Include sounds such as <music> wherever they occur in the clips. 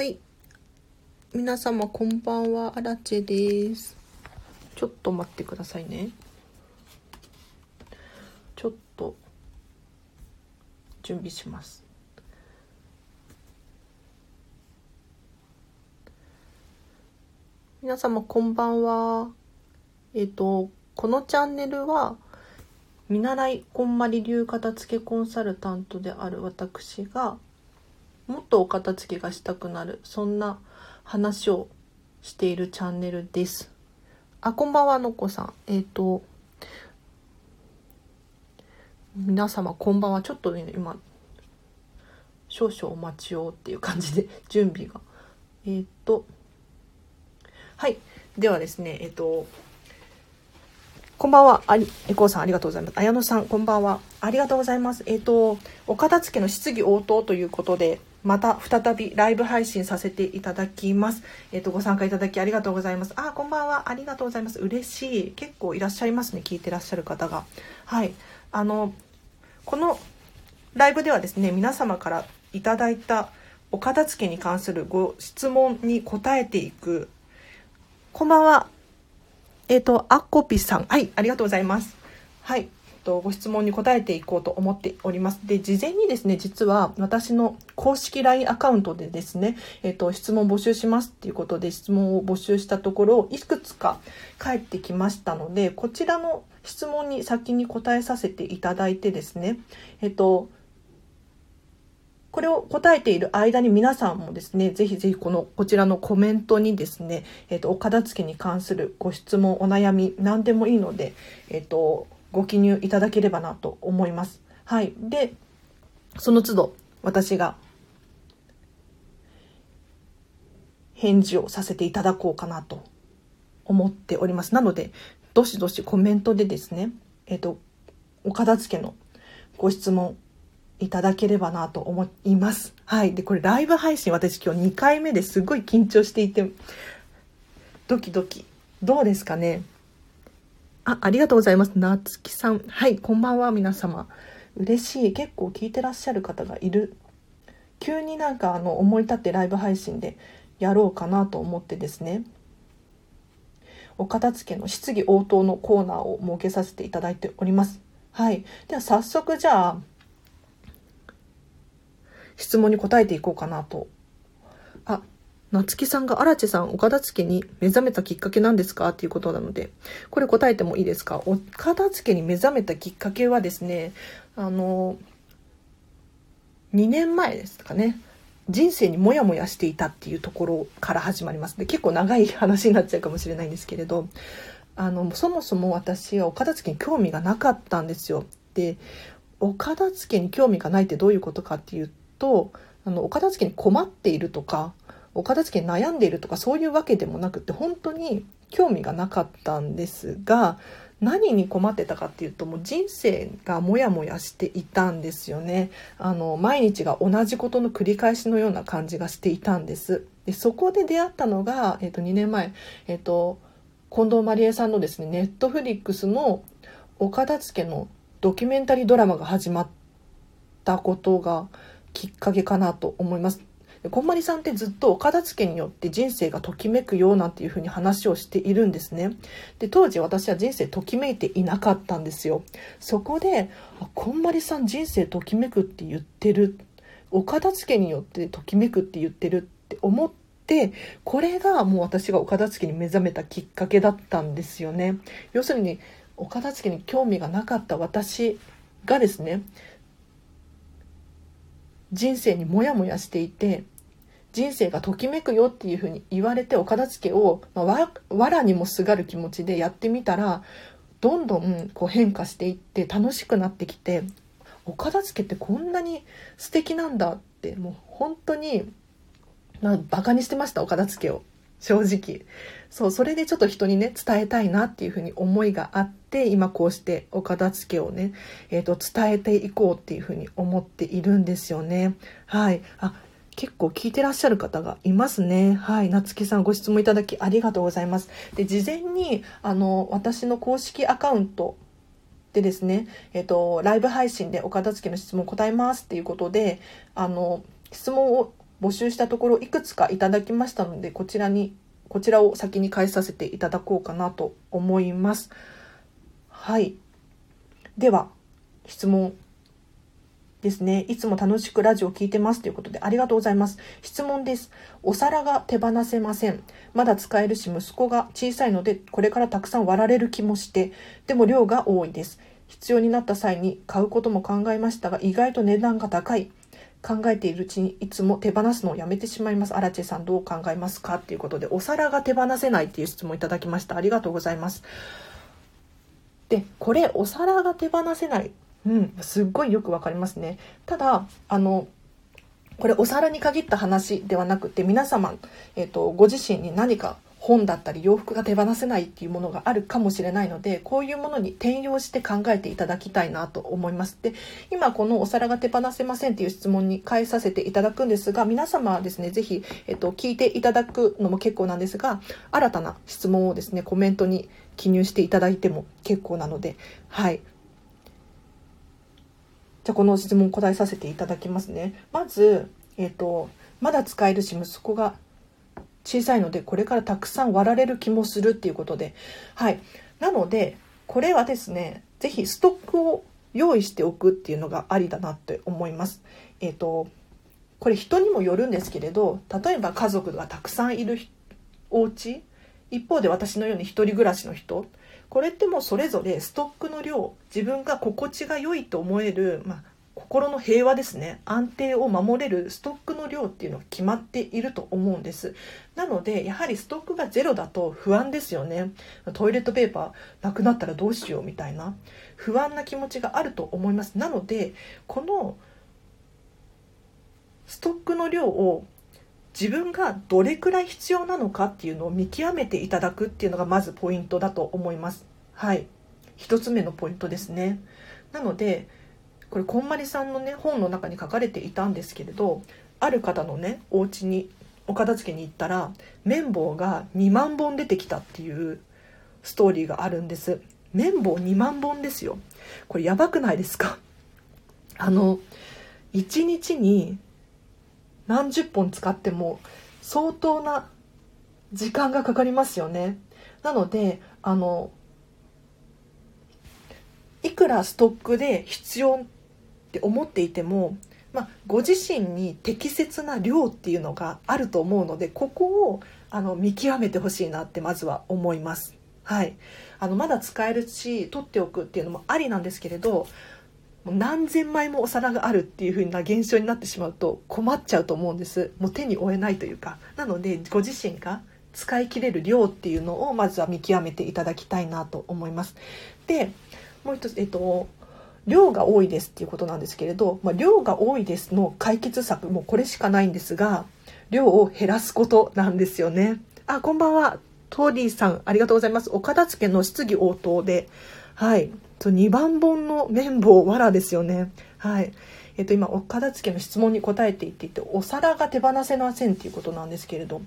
はい。皆様こんばんは、アラチェです。ちょっと待ってくださいね。ちょっと準備します。皆様こんばんは。えっ、と、このチャンネルは、見習いこんまり流片付けコンサルタントである私が、もっとお片付けがしたくなるそんな話をしているチャンネルです。あこんばんはのこさん。えっ、と皆様こんばんは。ちょっとね今少々お待ちをっていう感じで <laughs> 準備が。えっ、とはいではですねえっ、とこんばんは。あり、えこうさんありがとうございます。綾野さん、こんばんは。ありがとうございます。えっ、と、お片付けの質疑応答ということで、また再びライブ配信させていただきます。えっ、と、ご参加いただきありがとうございます。あ、こんばんは。ありがとうございます。嬉しい。結構いらっしゃいますね。聞いてらっしゃる方が。はい。あの、このライブではですね、皆様からいただいたお片付けに関するご質問に答えていく。こんばんは。えっ、と、アッコピさん。はい、ありがとうございます。はい。とご質問に答えていこうと思っております。で、事前にですね、実は私の公式 LINE アカウントでですね、えっと、質問募集しますっていうことで質問を募集したところ、いくつか返ってきましたので、こちらの質問に先に答えさせていただいてですね、えっと、これを答えている間に皆さんもですね、ぜひぜひこの、こちらのコメントにですね、えっ、と、お片付けに関するご質問、お悩み、何でもいいので、えっ、と、ご記入いただければなと思います。はい。で、その都度、私が、返事をさせていただこうかなと思っております。なので、どしどしコメントでですね、えっ、と、お片付けのご質問、いただければなと思います。はい。で、これライブ配信私今日2回目ですごい緊張していて、ドキドキ。どうですかね？あ、ありがとうございます。なつきさん。はい、こんばんは、皆様。嬉しい。結構聞いてらっしゃる方がいる。急になんかあの思い立ってライブ配信でやろうかなと思ってですね。お片付けの質疑応答のコーナーを設けさせていただいております。はい。では早速じゃあ、質問に答えていこうかなと。夏木さんが荒地さん、お片付に目覚めたきっかけなんですか？っていうことなので、これ答えてもいいですか？お片付に目覚めたきっかけはですね、あの、2年前ですかね。人生にモヤモヤしていたっていうところから始まりますで結構長い話になっちゃうかもしれないんですけれどあのそもそも私はお片付けに興味がなかったんですよ。でお片付けに興味がないってどういうことかっていうとあのお片付けに困っているとかお片付け悩んでいるとかそういうわけでもなくて本当に興味がなかったんですが何に困ってたかっていうともう人生がモヤモヤしていたんですよねあの毎日が同じことの繰り返しのような感じがしていたんですでそこで出会ったのが、えっと2年前、えっと近藤麻理恵さんのですねネットフリックスのお片付けのドキュメンタリードラマが始まったことがきっかけかなと思います。こんまりさんってずっとお片付けによって人生がときめくよなんていうふうに話をしているんですね。で、当時私は人生ときめいていなかったんですよ。そこで、こんまりさん人生ときめくって言ってる。お片付けによってときめくって言ってるって思って、これがもう私がお片付けに目覚めたきっかけだったんですよね。要するに、お片付けに興味がなかった私がですね、人生にモヤモヤしていて人生がときめくよっていうふうに言われてお片付けを、まあ、わわらにもすがる気持ちでやってみたらどんどんこう変化していって楽しくなってきてお片付けってこんなに素敵なんだってもう本当に、まあ、バカにしてましたお片付けを。正直。そうそれでちょっと人にね伝えたいなっていうふうに思いがあって今こうしてお片付けをね、えー、と伝えていこうっていうふうに思っているんですよねはいあ結構聞いてらっしゃる方がいますね。はい。夏木さんご質問いただきありがとうございます。で、事前に、あの、私の公式アカウントでですね、えっ、と、ライブ配信でお片付けの質問答えますっていうことで、あの、質問を募集したところいくつかいただきましたのでこちらにこちらを先に返させていただこうかなと思います。はい。では質問ですね。いつも楽しくラジオを聞いてますということでありがとうございます。質問です。お皿が手放せません。まだ使えるし息子が小さいのでこれからたくさん割られる気もして、でも量が多いです。必要になった際に買うことも考えましたが意外と値段が高い。考えているうちにいつも手放すのをやめてしまいます。アラチェさんどう考えますかっていうことでお皿が手放せないっていう質問いただきました。ありがとうございます。で、これお皿が手放せないうん、すっごいよくわかりますね。ただ、あの、これお皿に限った話ではなくて皆様、えーと、ご自身に何か本だったり洋服が手放せないっていうものがあるかもしれないのでこういうものに転用して考えていただきたいなと思いますで今このお皿が手放せませんっていう質問に返させていただくんですが皆様はですね是非、えっと、聞いていただくのも結構なんですが新たな質問をですねコメントに記入していただいても結構なのではいじゃあこの質問答えさせていただきますね。まず、えっ、と、まだ使えるし息子が小さいのでこれからたくさん割られる気もするっていうことで。はい。なので、これはですね、是非ストックを用意しておくっていうのがありだなって思います。えっ、ー、と、これ人にもよるんですけれど、例えば家族がたくさんいるお家一方で私のように一人暮らしの人これってもうそれぞれストックの量自分が心地が良いと思える、まあ、心の平和ですね安定を守れるストックの量っていうのは決まっていると思うんですなのでやはりストックがゼロだと不安ですよねトイレットペーパーなくなったらどうしようみたいな不安な気持ちがあると思いますなのでこのストックの量を自分がどれくらい必要なのかっていうのを見極めていただくっていうのがまずポイントだと思います。はい。一つ目のポイントですね。なので、これこんまりさんのね本の中に書かれていたんですけれどある方のねお家にお片付けに行ったら綿棒が2万本出てきたっていうストーリーがあるんです。綿棒2万本ですよ。これやばくないですか？あの1日に何十本使っても相当な時間がかかりますよね。なのであのいくらストックで必要って思っていても、まあ、ご自身に適切な量っていうのがあると思うのでここをあの見極めてほしいなってまずは思います。はい、あのまだ使えるし取っておくっていうのもありなんですけれど何千枚もお皿があるっていう風な現象になってしまうと困っちゃうと思うんです。もう手に負えないというか。なのでご自身が使い切れる量っていうのをまずは見極めていただきたいなと思います。でもう一つえっと量が多いですっていうことなんですけれど、まあ、量が多いですの解決策もこれしかないんですが量を減らすことなんですよね。あこんばんは。トーリーさんありがとうございます。お片付けの質疑応答ではい。と2番本の綿棒わらですよね。はい。えっと、今、お片付けの質問に答えていっていて、お皿が手放せませんっていうことなんですけれど、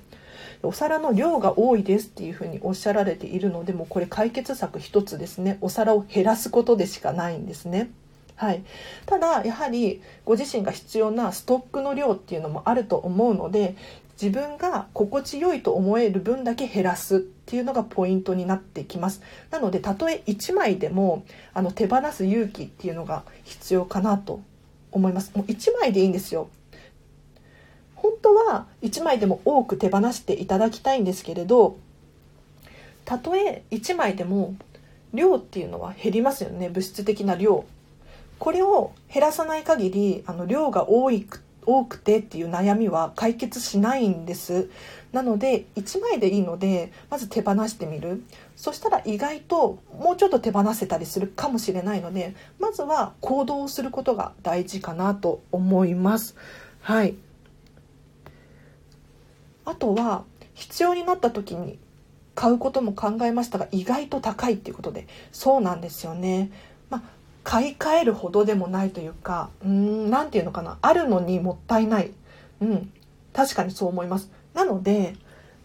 お皿の量が多いですっていうふうにおっしゃられているので、もこれ解決策一つですね。お皿を減らすことでしかないんですね。はい、ただやはりご自身が必要なストックの量っていうのもあると思うので自分が心地よいと思える分だけ減らすっていうのがポイントになってきますなのでたとえ1枚でもあの手放す勇気っていうのが必要かなと思いますもう1枚でいいんですよ本当は1枚でも多く手放していただきたいんですけれどたとえ1枚でも量っていうのは減りますよね。物質的な量。これを減らさない限りあの量が多い多くてっていう悩みは解決しないんです。なので1枚でいいのでまず手放してみる。そしたら意外ともうちょっと手放せたりするかもしれないのでまずは行動することが大事かなと思います。はい。あとは必要になった時に買うことも考えましたが意外と高いっていうことでそうなんですよね。まあ買い替えるほどでもないというかうん何て言うのかな。あるのにもったいない、うん、確かにそう思います。なので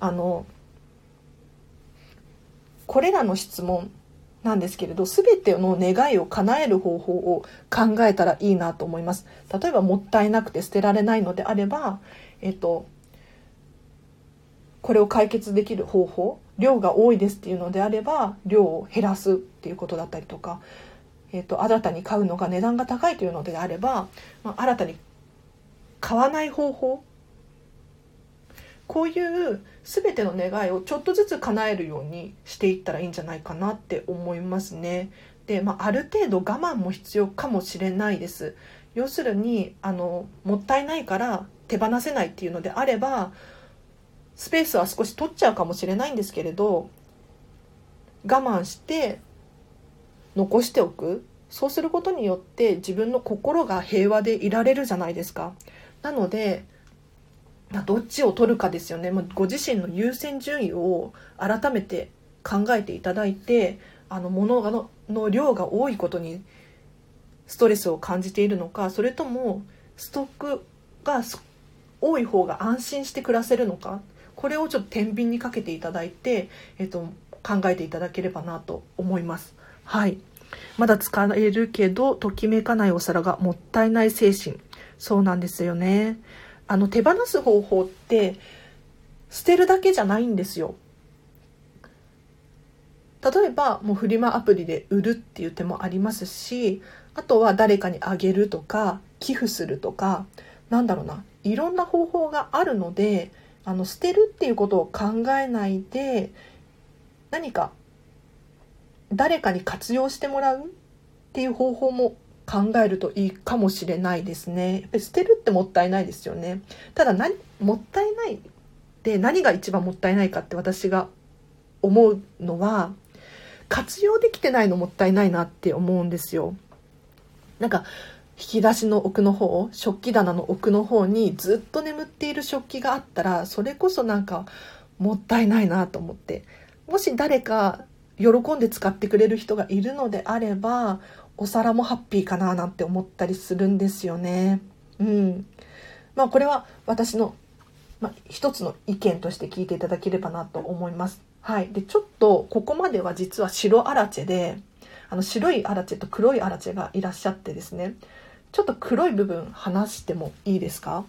あのこれらの質問なんですけれど全ての願いを叶える方法を考えたらいいなと思います。例えばもったいなくて捨てられないのであればえっとこれを解決できる方法量が多いですっていうのであれば量を減らすっていうことだったりとか、えっと新たに買うのが値段が高いというのであれば、まあ、新たに買わない方法こういう全ての願いをちょっとずつ叶えるようにしていったらいいんじゃないかなって思いますね。で、まあ、ある程度我慢も必要かもしれないです。要するにあのもったいないから手放せないっていうのであればスペースは少し取っちゃうかもしれないんですけれど我慢して残しておく。そうすることによって自分の心が平和でいられるじゃないですか。なのでどっちを取るかですよね。もうご自身の優先順位を改めて考えていただいてあの物のの量が多いことにストレスを感じているのかそれともストックが多い方が安心して暮らせるのか。これをちょっと天秤にかけていただいて、えっと、考えていただければなと思います。はいまだ使えるけどときめかないお皿がもったいない精神そうなんですよねあの手放す方法って捨てるだけじゃないんですよ。例えばもうフリマアプリで売るっていう手もありますしあとは誰かにあげるとか寄付するとかなんだろうないろんな方法があるのであの捨てるっていうことを考えないで何か誰かに活用してもらうっていう方法も考えるといいかもしれないですね。やっぱり捨てるってもったいないですよね。ただ何、もったいないで何が一番もったいないかって私が思うのは、活用できてないのもったいないなって思うんですよ。なんか、引き出しの奥の方、食器棚の奥の方にずっと眠っている食器があったら、それこそなんかもったいないなと思って。もし誰か喜んで使ってくれる人がいるのであればお皿もハッピーかななんて思ったりするんですよね。うん。まあこれは私の、まあ、一つの意見として聞いていただければなと思います。はい。で、ちょっとここまでは実は白アラチェで、あの白いアラチェと黒いアラチェがいらっしゃってですね、ちょっと黒い部分話してもいいですか？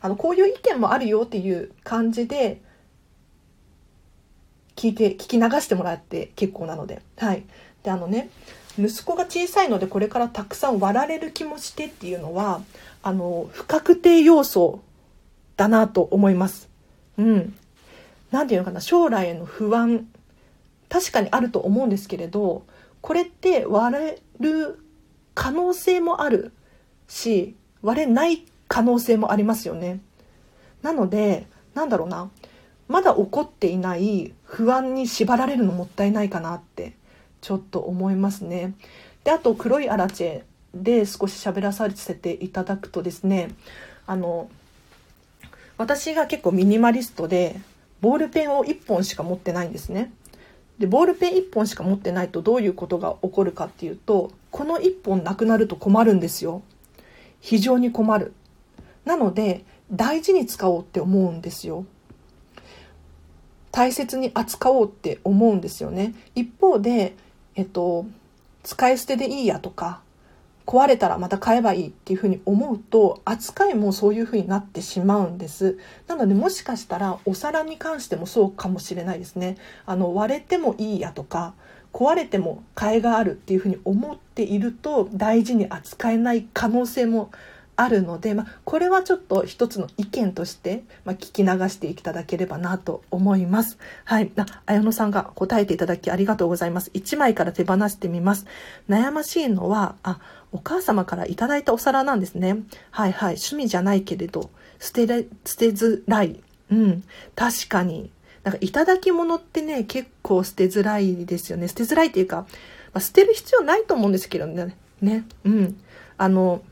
あの、こういう意見もあるよっていう感じで、聞いて、聞き流してもらって結構なので。はい。で、あのね、息子が小さいのでこれからたくさん割られる気もしてっていうのはあの不確定要素だなと思います。うん。何て言うのかな将来への不安確かにあると思うんですけれどこれって割れる可能性もあるし割れない可能性もありますよね。なのでなんだろうなまだ起こっていない不安に縛られるのもったいないかなってちょっと思いますね。であと黒いアラチェで少し喋らさせていただくとですねあの私が結構ミニマリストでボールペンを1本しか持ってないんですね。でボールペン1本しか持ってないとどういうことが起こるかっていうとこの1本なくなると困るんですよ。非常に困る。なので大事に使おうって思うんですよ。大切に扱おうって思うんですよね。一方でえっと、使い捨てでいいやとか、壊れたらまた買えばいいっていうふうに思うと、扱いもそういうふうになってしまうんです。なのでもしかしたらお皿に関してもそうかもしれないですね。あの、割れてもいいやとか、壊れても替えがあるっていうふうに思っていると大事に扱えない可能性もあるので、まあ、これはちょっと一つの意見として、まあ、聞き流していただければなと思います。はい。あ、綾野さんが答えていただきありがとうございます。1枚から手放してみます。悩ましいのは、あ、お母様からいただいたお皿なんですね。はいはい。趣味じゃないけれど、捨てれ、捨てづらい。うん。確かに。なんか、いただき物ってね、結構捨てづらいですよね。捨てづらいっていうか、まあ、捨てる必要ないと思うんですけどね。ね。うん。あの、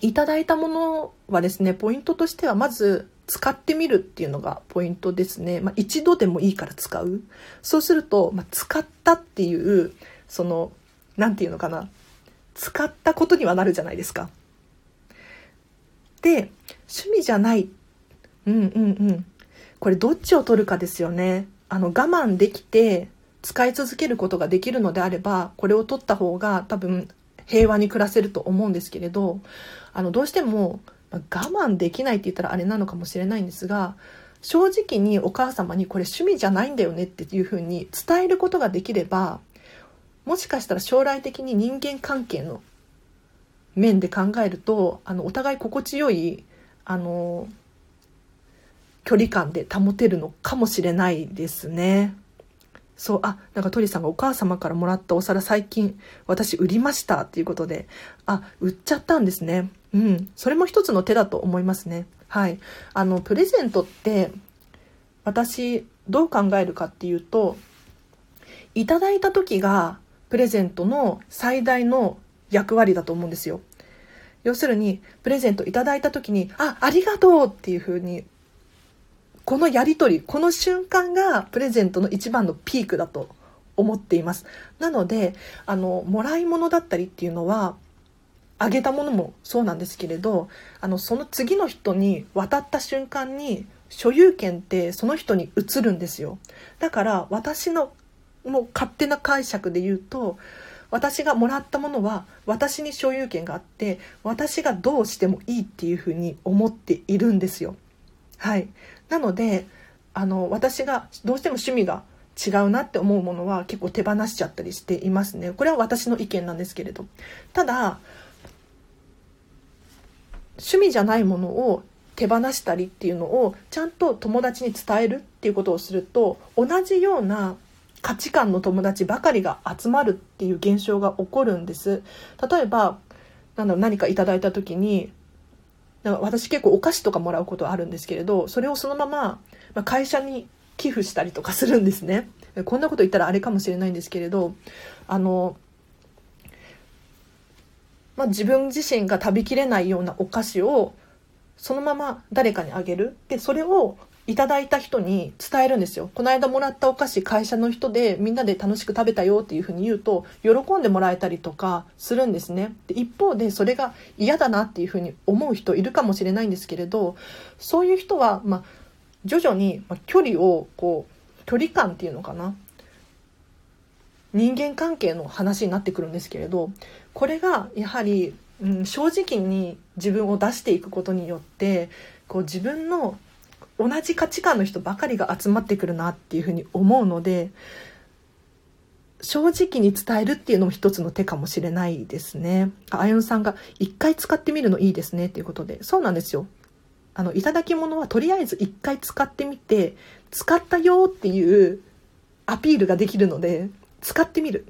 いただいたものはですね、ポイントとしてはまず使ってみるっていうのがポイントですね。まあ、一度でもいいから使う。そうすると、まあ、使ったっていう、その、なんていうのかな。使ったことにはなるじゃないですか。で、趣味じゃない。うんうんうん。これどっちを取るかですよね。あの、我慢できて使い続けることができるのであれば、これを取った方が多分平和に暮らせると思うんですけれど、あの、どうしても我慢できないって言ったらあれなのかもしれないんですが、正直にお母様にこれ趣味じゃないんだよねっていうふうに伝えることができれば、もしかしたら将来的に人間関係の面で考えると、あの、お互い心地よい、あの、距離感で保てるのかもしれないですね。そう、あ、なんか鳥さんがお母様からもらったお皿最近私売りましたっていうことで、あ、売っちゃったんですね。うん。それも一つの手だと思いますね。はい。あの、プレゼントって私どう考えるかっていうと、いただいた時がプレゼントの最大の役割だと思うんですよ。要するに、プレゼントいただいた時に、あ、ありがとうっていうふうにこのやりとり、この瞬間がプレゼントの一番のピークだと思っています。なので、あの、もらい物だったりっていうのは、あげたものもそうなんですけれど、あの、その次の人に渡った瞬間に、所有権ってその人に移るんですよ。だから私のもう勝手な解釈で言うと、私がもらったものは私に所有権があって私がどうしてもいいっていうふうに思っているんですよ。はい。なので、あの、私がどうしても趣味が違うなって思うものは結構手放しちゃったりしていますね。これは私の意見なんですけれど。ただ、趣味じゃないものを手放したりっていうのをちゃんと友達に伝えるっていうことをすると同じような価値観の友達ばかりが集まるっていう現象が起こるんです。例えば、なんだろう、何かいただいた時に、だか私結構お菓子とかもらうことあるんですけれど、それをそのまま、ま会社に寄付したりとかするんですね。こんなこと言ったらあれかもしれないんですけれど、あの、まあ、自分自身が食べきれないようなお菓子をそのまま誰かにあげる。で、それをいただいた人に伝えるんですよ。この間もらったお菓子会社の人でみんなで楽しく食べたよっていうふうに言うと喜んでもらえたりとかするんですね。で一方でそれが嫌だなっていうふうに思う人いるかもしれないんですけれどそういう人は、まあ、徐々に距離をこう距離感っていうのかな？人間関係の話になってくるんですけれどこれがやはり、うん、正直に自分を出していくことによってこう自分の同じ価値観の人ばかりが集まってくるなっていうふうに思うので正直に伝えるっていうのも一つの手かもしれないですね。あやのさんが一回使ってみるのいいですねっていうことで。そうなんですよ。あの、いただき物はとりあえず一回使ってみて、使ったよっていうアピールができるので、使ってみる。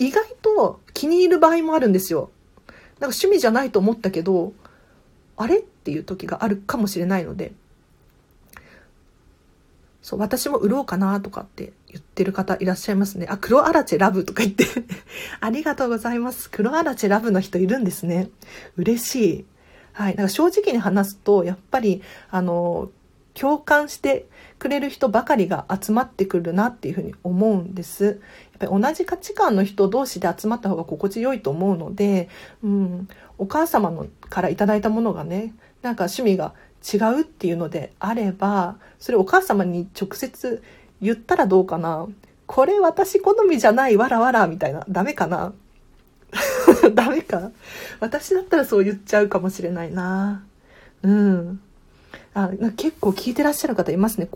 意外と気に入る場合もあるんですよ。なんか趣味じゃないと思ったけど、あれっていう時があるかもしれないので、そう、私も売ろうかなとかって言ってる方いらっしゃいますね。あ、黒アラチェラブとか言って <laughs> ありがとうございます。黒アラチェラブの人いるんですね。嬉しい。はい。だから正直に話すと、やっぱり、あの、共感してくれる人ばかりが集まってくるなっていうふうに思うんです。やっぱり同じ価値観の人同士で集まった方が心地よいと思うので、うん、お母様のからいただいたものがね、なんか趣味が違うっていうのであれば、それお母様に直接言ったらどうかなこれ私好みじゃない、わらわら、みたいな。ダメかな <laughs> ダメか私だったらそう言っちゃうかもしれないな。うん。あ結構聞いてらっしゃる方いますね。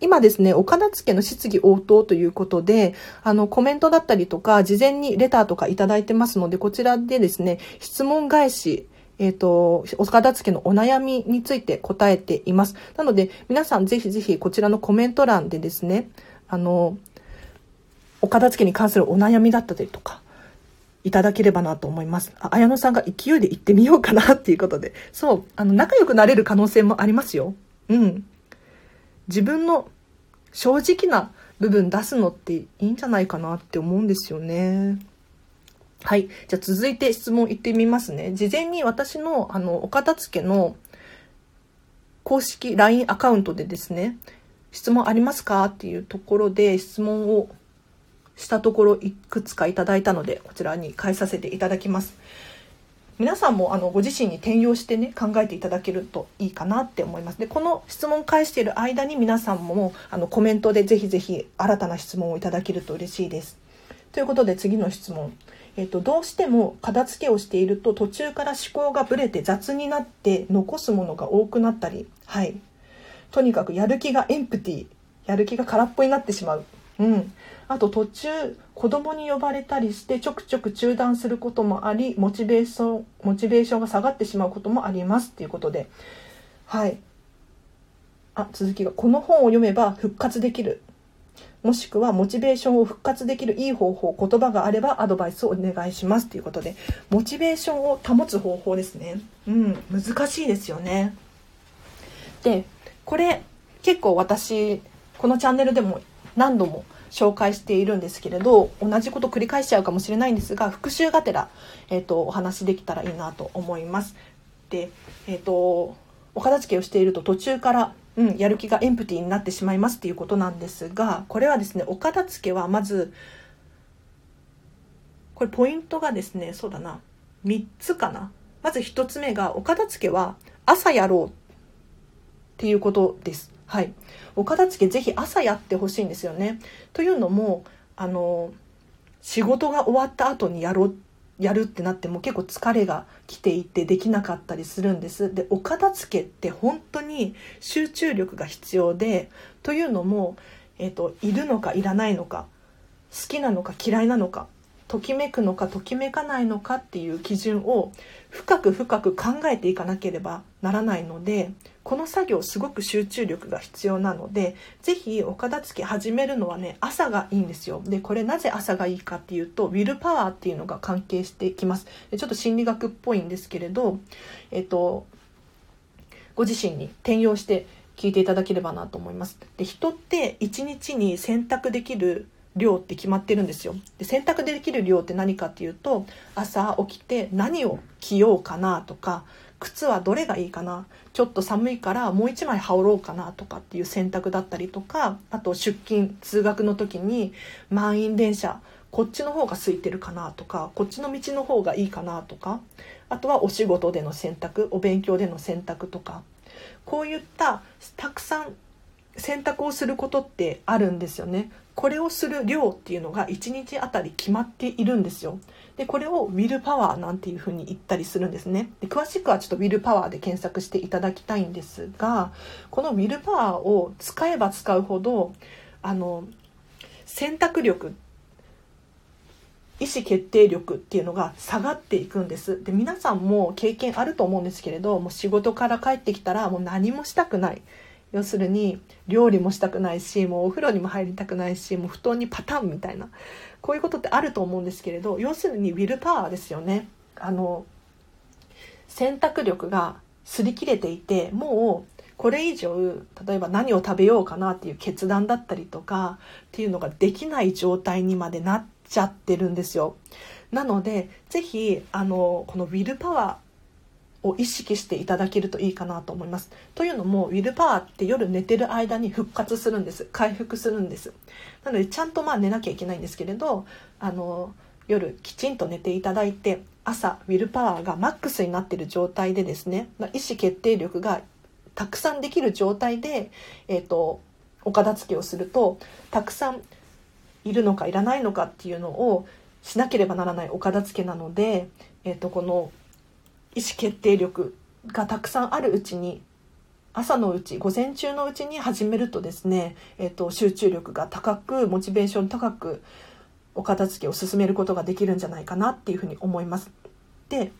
今ですね、岡田付の質疑応答ということで、あの、コメントだったりとか、事前にレターとかいただいてますので、こちらでですね、質問返しえっ、ー、と、お片付けのお悩みについて答えています。なので、皆さんぜひぜひこちらのコメント欄でですね、あの、お片付けに関するお悩みだったりとか、いただければなと思います。あ、綾野さんが勢いで行ってみようかなっていうことで。そう、あの、仲良くなれる可能性もありますよ。うん。自分の正直な部分出すのっていいんじゃないかなって思うんですよね。はい。じゃあ続いて質問いってみますね。事前に私の、あの、お片付けの公式 LINE アカウントでですね、質問ありますかっていうところで質問をしたところいくつかいただいたので、こちらに返させていただきます。皆さんもあのご自身に転用してね考えていただけるといいかなって思いますでこの質問返している間に皆さんもあのコメントでぜひぜひ新たな質問をいただけると嬉しいですということで次の質問えっと、どうしても片付けをしていると途中から思考がぶれて雑になって残すものが多くなったり、はい。とにかくやる気がエンプティー、やる気が空っぽになってしまう。うん。あと途中子供に呼ばれたりしてちょくちょく中断することもありモチベーションモチベーションが下がってしまうこともありますっていうことではいあ続きがこの本を読めば復活できるもしくはモチベーションを復活できるいい方法言葉があればアドバイスをお願いしますということでモチベーションを保つ方法ですねうん難しいですよねでこれ結構私このチャンネルでも何度も紹介しているんですけれど同じこと繰り返しちゃうかもしれないんですが復習がてら、えーと、お話できたらいいなと思います。で、えーと、お片付けをしていると途中から、うん、やる気がエンプティになってしまいますっていうことなんですがこれはですねお片付けはまずこれポイントがですねそうだな3つかなまず1つ目がお片付けは朝やろうっていうことです。はい、お片付けぜひ朝やってほしいんですよね。というのもあの仕事が終わった後にやろうっやるってなっても結構疲れが来ていてできなかったりするんです。でお片付けって本当に集中力が必要でというのも、えーと、いるのかいらないのか好きなのか嫌いなのかときめくのかときめかないのかっていう基準を深く深く考えていかなければならないのでこの作業すごく集中力が必要なので是非お片付け始めるのはね朝がいいんですよ。でこれなぜ朝がいいかっていうとウィルパワーっていうのが関係してきます。ちょっと心理学っぽいんですけれどえっとご自身に転用して聞いていただければなと思います。で人って1日に選択できる量って決まってるんですよ。で選択できる量って何かっていうと朝起きて何を着ようかなとか靴はどれがいいかな？ちょっと寒いからもう一枚羽織ろうかなとかっていう選択だったりとかあと出勤通学の時に満員電車こっちの方が空いてるかなとかこっちの道の方がいいかなとかあとはお仕事での選択お勉強での選択とかこういったたくさん選択をすることってあるんですよね。これをする量っていうのが1日あたり決まっているんですよ。でこれをウィルパワーなんていうふうに言ったりするんですね。で詳しくはちょっとウィルパワーで検索していただきたいんですがこのウィルパワーを使えば使うほどあの選択力意思決定力っていうのが下がっていくんです。で皆さんも経験あると思うんですけれどもう仕事から帰ってきたらもう何もしたくない。要するに料理もしたくないしもうお風呂にも入りたくないしもう布団にパタンみたいなこういうことってあると思うんですけれど要するにウィルパワーですよね。あの選択力が擦り切れていてもうこれ以上例えば何を食べようかなっていう決断だったりとかっていうのができない状態にまでなっちゃってるんですよ。なので是非あのこのウィルパワーを意識していただけるといいかなと思います。というのも、ウィルパワーって夜寝てる間に復活するんです。回復するんです。なので、ちゃんとまあ寝なきゃいけないんですけれど、あの、夜きちんと寝ていただいて、朝、ウィルパワーがマックスになっている状態でですね、意思決定力がたくさんできる状態で、えっ、ー、と、お片付けをすると、たくさんいるのかいらないのかっていうのをしなければならないお片付けなので、えっ、ー、と、この意思決定力がたくさんあるうちに朝のうち午前中のうちに始めるとですね、えーと、集中力が高くモチベーション高くお片付けを進めることができるんじゃないかなっていうふうに思います。で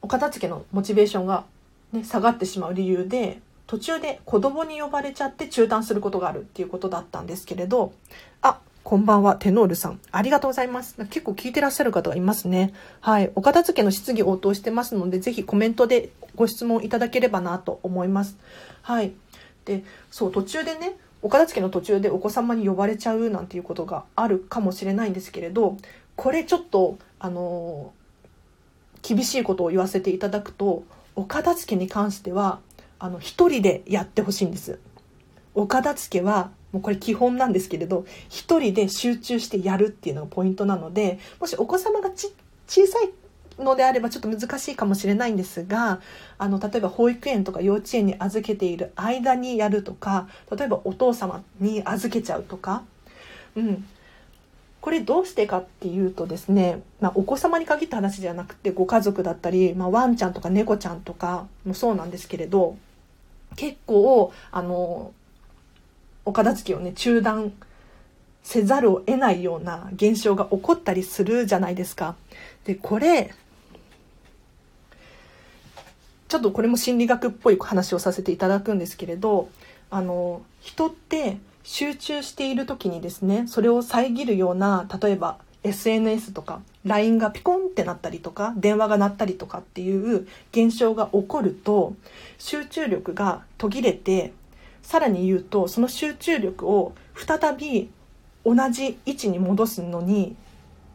お片付けのモチベーションが、ね、下がってしまう理由で途中で子供に呼ばれちゃって中断することがあるっていうことだったんですけれどあこんばんは、テノールさん。ありがとうございます。結構聞いてらっしゃる方がいますね。はい。お片付けの質疑応答してますので、ぜひコメントでご質問いただければなと思います。はい。で、そう、途中でね、お片付けの途中でお子様に呼ばれちゃうなんていうことがあるかもしれないんですけれど、これちょっと、あの厳しいことを言わせていただくと、お片付けに関しては、あの、一人でやってほしいんです。お片付けはもうこれ基本なんですけれど一人で集中してやるっていうのがポイントなのでもしお子様がち小さいのであればちょっと難しいかもしれないんですがあの例えば保育園とか幼稚園に預けている間にやるとか例えばお父様に預けちゃうとか、うん、これどうしてかっていうとですね、まあ、お子様に限った話じゃなくてご家族だったり、まあ、ワンちゃんとか猫ちゃんとかもそうなんですけれど結構あのお片付けをね中断せざるを得ないような現象が起こったりするじゃないですか。でこれちょっとこれも心理学っぽい話をさせていただくんですけれどあの人って集中している時にですねそれを遮るような例えば SNS とか LINE がピコンってなったりとか電話が鳴ったりとかっていう現象が起こると集中力が途切れてさらに言うとその集中力を再び同じ位置に戻すのに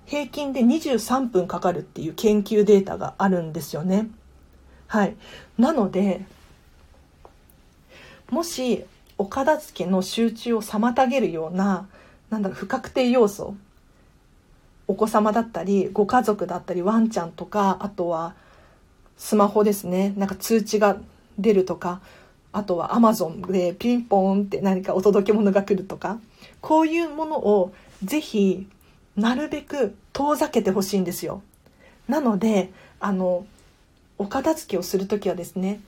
平均で23分かかるっていう研究データがあるんですよね。はい。なのでもしお片付けの集中を妨げるような、なんだろう、不確定要素。お子様だったり、ご家族だったり、ワンちゃんとか、あとは、スマホですね。なんか通知が出るとか、あとはアマゾンでピンポンって何かお届け物が来るとか、こういうものをぜひ、なるべく遠ざけてほしいんですよ。なので、あの、お片付けをするときはですね、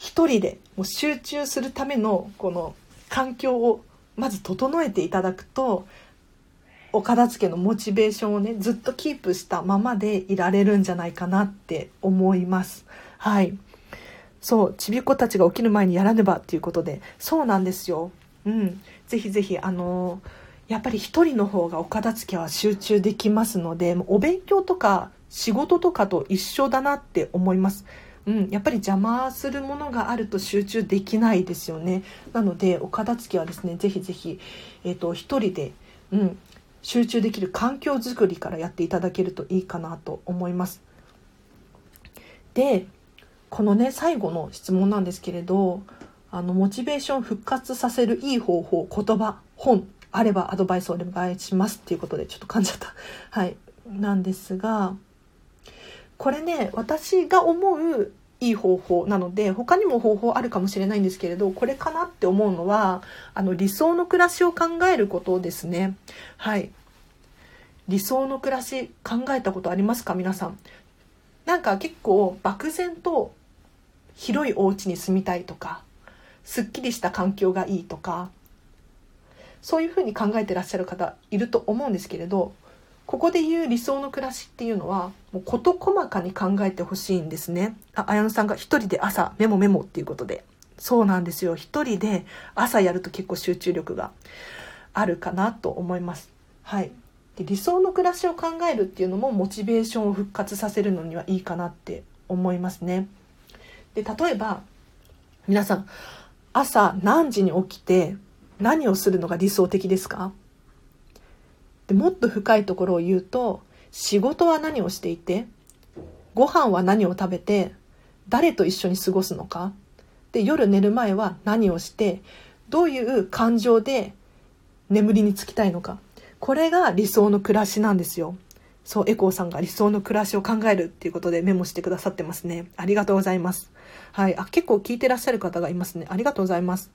一人でもう集中するためのこの環境をまず整えていただくとお片付けのモチベーションをねずっとキープしたままでいられるんじゃないかなって思います。はい。そう、ちびっ子たちが起きる前にやらねばっていうことで、そうなんですよ。うん。ぜひぜひ、あのやっぱり一人の方がお片付けは集中できますので、お勉強とか仕事とかと一緒だなって思います。うん、やっぱり邪魔するものがあると集中できないですよね。なので、お片付けはですね、ぜひぜひ、えっ、ー、と、一人で、うん、集中できる環境づくりからやっていただけるといいかなと思います。で、このね、最後の質問なんですけれど、あの、モチベーション復活させるいい方法、言葉、本、あればアドバイスをお願いしますっていうことで、ちょっと噛んじゃった。<laughs> はい。なんですが、これね、私が思ういい方法なので、他にも方法あるかもしれないんですけれど、これかなって思うのは、あの、理想の暮らしを考えることですね。はい。理想の暮らし考えたことありますか？皆さん。なんか結構漠然と広いお家に住みたいとか、すっきりした環境がいいとか、そういうふうに考えてらっしゃる方いると思うんですけれど、ここで言う理想の暮らしっていうのは、もう事細かに考えてほしいんですね。あ、綾野さんが一人で朝メモメモっていうことで。そうなんですよ。一人で朝やると結構集中力があるかなと思います。はい。で理想の暮らしを考えるっていうのもモチベーションを復活させるのにはいいかなって思いますね。で、例えば、皆さん、朝何時に起きて何をするのが理想的ですか？でもっと深いところを言うと仕事は何をしていてご飯は何を食べて誰と一緒に過ごすのか？で夜寝る前は何をしてどういう感情で眠りにつきたいのか？これが理想の暮らしなんですよ。そうエコーさんが理想の暮らしを考えるっていうことでメモしてくださってますね。ありがとうございます。はい。あ結構聞いてらっしゃる方がいますね。ありがとうございます。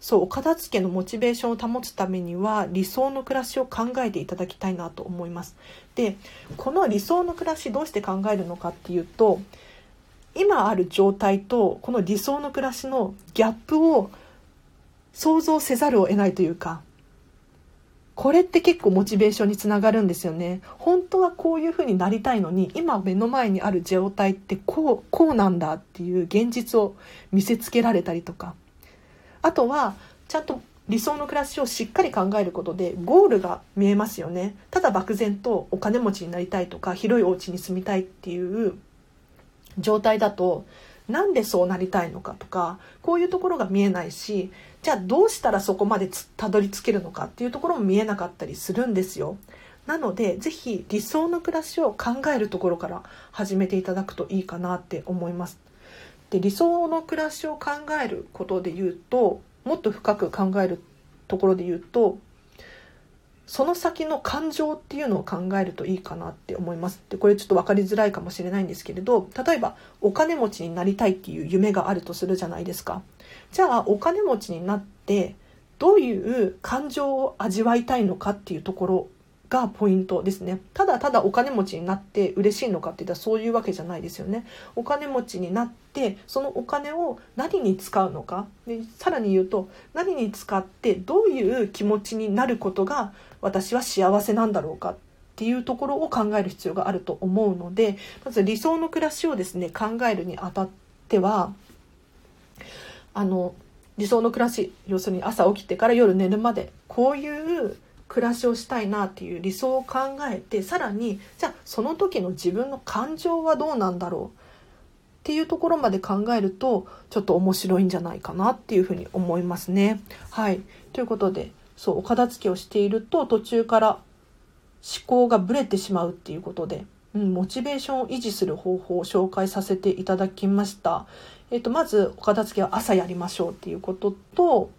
そうお片付けのモチベーションを保つためには理想の暮らしを考えていただきたいなと思います。でこの理想の暮らしどうして考えるのかっていうと今ある状態とこの理想の暮らしのギャップを想像せざるを得ないというかこれって結構モチベーションにつながるんですよね。本当はこういう風になりたいのに、今目の前にある状態ってこう、こうなんだっていう現実を見せつけられたりとか、あとはちゃんと理想の暮らしをしっかり考えることでゴールが見えますよねただ漠然とお金持ちになりたいとか広いお家に住みたいっていう状態だとなんでそうなりたいのかとかこういうところが見えないしじゃあどうしたらそこまでたどり着けるのかっていうところも見えなかったりするんですよ。なので是非理想の暮らしを考えるところから始めていただくといいかなって思います。で理想の暮らしを考えることで言うともっと深く考えるところで言うとその先の感情っていうのを考えるといいかなって思います。でこれちょっと分かりづらいかもしれないんですけれど例えばお金持ちになりたいっていう夢があるとするじゃないですか。じゃあお金持ちになってどういう感情を味わいたいのかっていうところがポイントですね。ただただお金持ちになって嬉しいのかって言ったらそういうわけじゃないですよね。お金持ちになってそのお金を何に使うのか。でさらに言うと何に使ってどういう気持ちになることが私は幸せなんだろうかっていうところを考える必要があると思うのでまず理想の暮らしをですね考えるにあたってはあの理想の暮らし要するに朝起きてから夜寝るまでこういう暮らしをしたいなっていう理想を考えてさらにじゃあその時の自分の感情はどうなんだろうっていうところまで考えるとちょっと面白いんじゃないかなっていうふうに思いますね。はいということでそうお片付けをしていると途中から思考がぶれてしまうっていうことで、うん、モチベーションを維持する方法を紹介させていただきました。えっと、まずお片付けは朝やりましょうっていうことと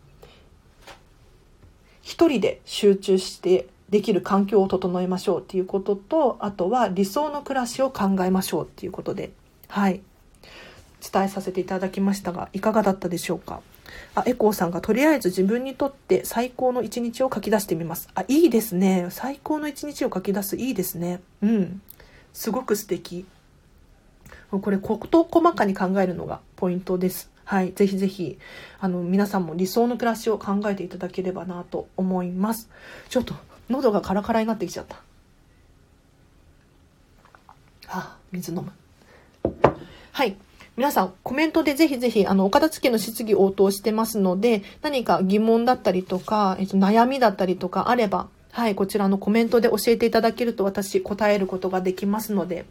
一人で集中してできる環境を整えましょうっていうこととあとは理想の暮らしを考えましょうっていうことではい。伝えさせていただきましたがいかがだったでしょうか？あエコーさんがとりあえず自分にとって最高の一日を書き出してみます。あいいですね。最高の一日を書き出すいいですね。うん。すごく素敵。これ事細かに考えるのがポイントです。はい。ぜひぜひ、あの、皆さんも理想の暮らしを考えていただければなと思います。ちょっと、喉がカラカラになってきちゃった。あ、水飲む。はい。皆さん、コメントでぜひぜひ、あの、お片付けの質疑応答してますので、何か疑問だったりとか、えっと、悩みだったりとかあれば、はい、こちらのコメントで教えていただけると私答えることができますので、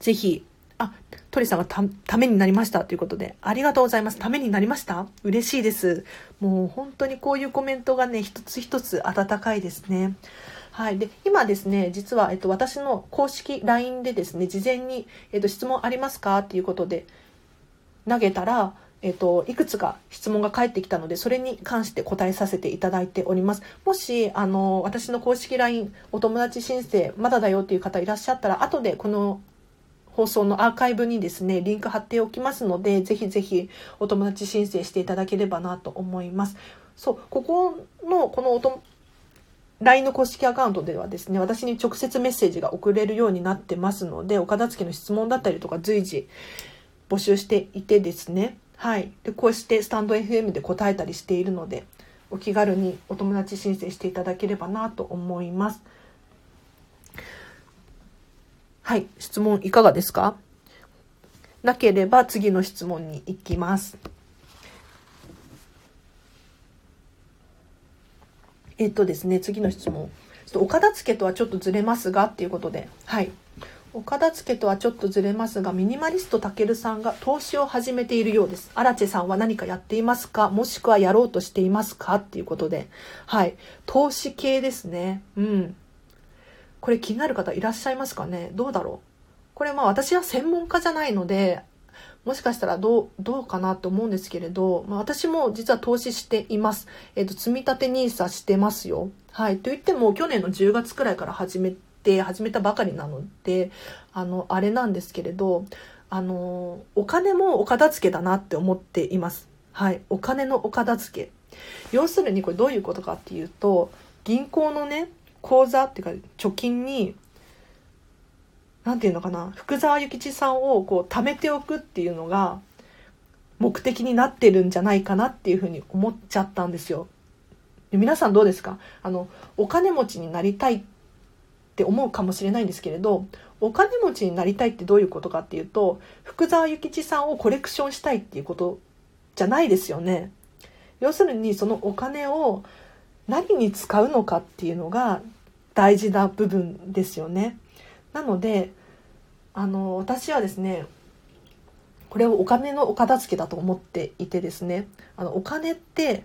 ぜひ、あ、鳥さんがた、ためになりましたということで、ありがとうございます。ためになりました？嬉しいです。もう本当にこういうコメントがね、一つ一つ温かいですね。はい。で、今ですね、実は、えっと、私の公式 LINE でですね、事前に、えっと、質問ありますか？っていうことで投げたら、えっと、いくつか質問が返ってきたので、それに関して答えさせていただいております。もし、あの、私の公式 LINE、お友達申請、まだだよっていう方いらっしゃったら、後でこの放送のアーカイブにですね、リンク貼っておきますので、ぜひぜひお友達申請していただければなと思います。そう、ここの、このおと LINE の公式アカウントではですね、私に直接メッセージが送れるようになってますので、お片付けの質問だったりとか随時募集していてですね、はい。で、こうしてスタンド FM で答えたりしているので、お気軽にお友達申請していただければなと思います。はい、質問いかがですか？なければ次の質問に行きます。えっとですね、次の質問。ちょっとお片付けとはちょっとずれますがっていうことで、はい。お片付けとはちょっとずれますが、ミニマリストたけるさんが投資を始めているようです。アラチェさんは何かやっていますか？もしくはやろうとしていますか？っていうことで、はい。投資系ですね。うん。これ気になる方いらっしゃいますかね？どうだろう？これまあ私は専門家じゃないので、もしかしたらどう、どうかなと思うんですけれど、まあ、私も実は投資しています。えっ、ー、と、積立 NISA してますよ。はい。と言っても、去年の10月くらいから始めて、始めたばかりなので、あの、あれなんですけれど、あの、お金もお片付けだなって思っています。はい。お金のお片付け。要するにこれどういうことかっていうと、銀行のね、口座っていうか貯金に何て言うのかな福沢諭吉さんをこう貯めておくっていうのが目的になってるんじゃないかなっていうふうに思っちゃったんですよ。皆さんどうですか？あのお金持ちになりたいって思うかもしれないんですけれどお金持ちになりたいってどういうことかっていうと福沢諭吉さんをコレクションしたいっていうことじゃないですよね。要するにそのお金を何に使うのかっていうのが大事な部分ですよね。なのであの私はですねこれをお金のお片付けだと思っていてですねあのお金って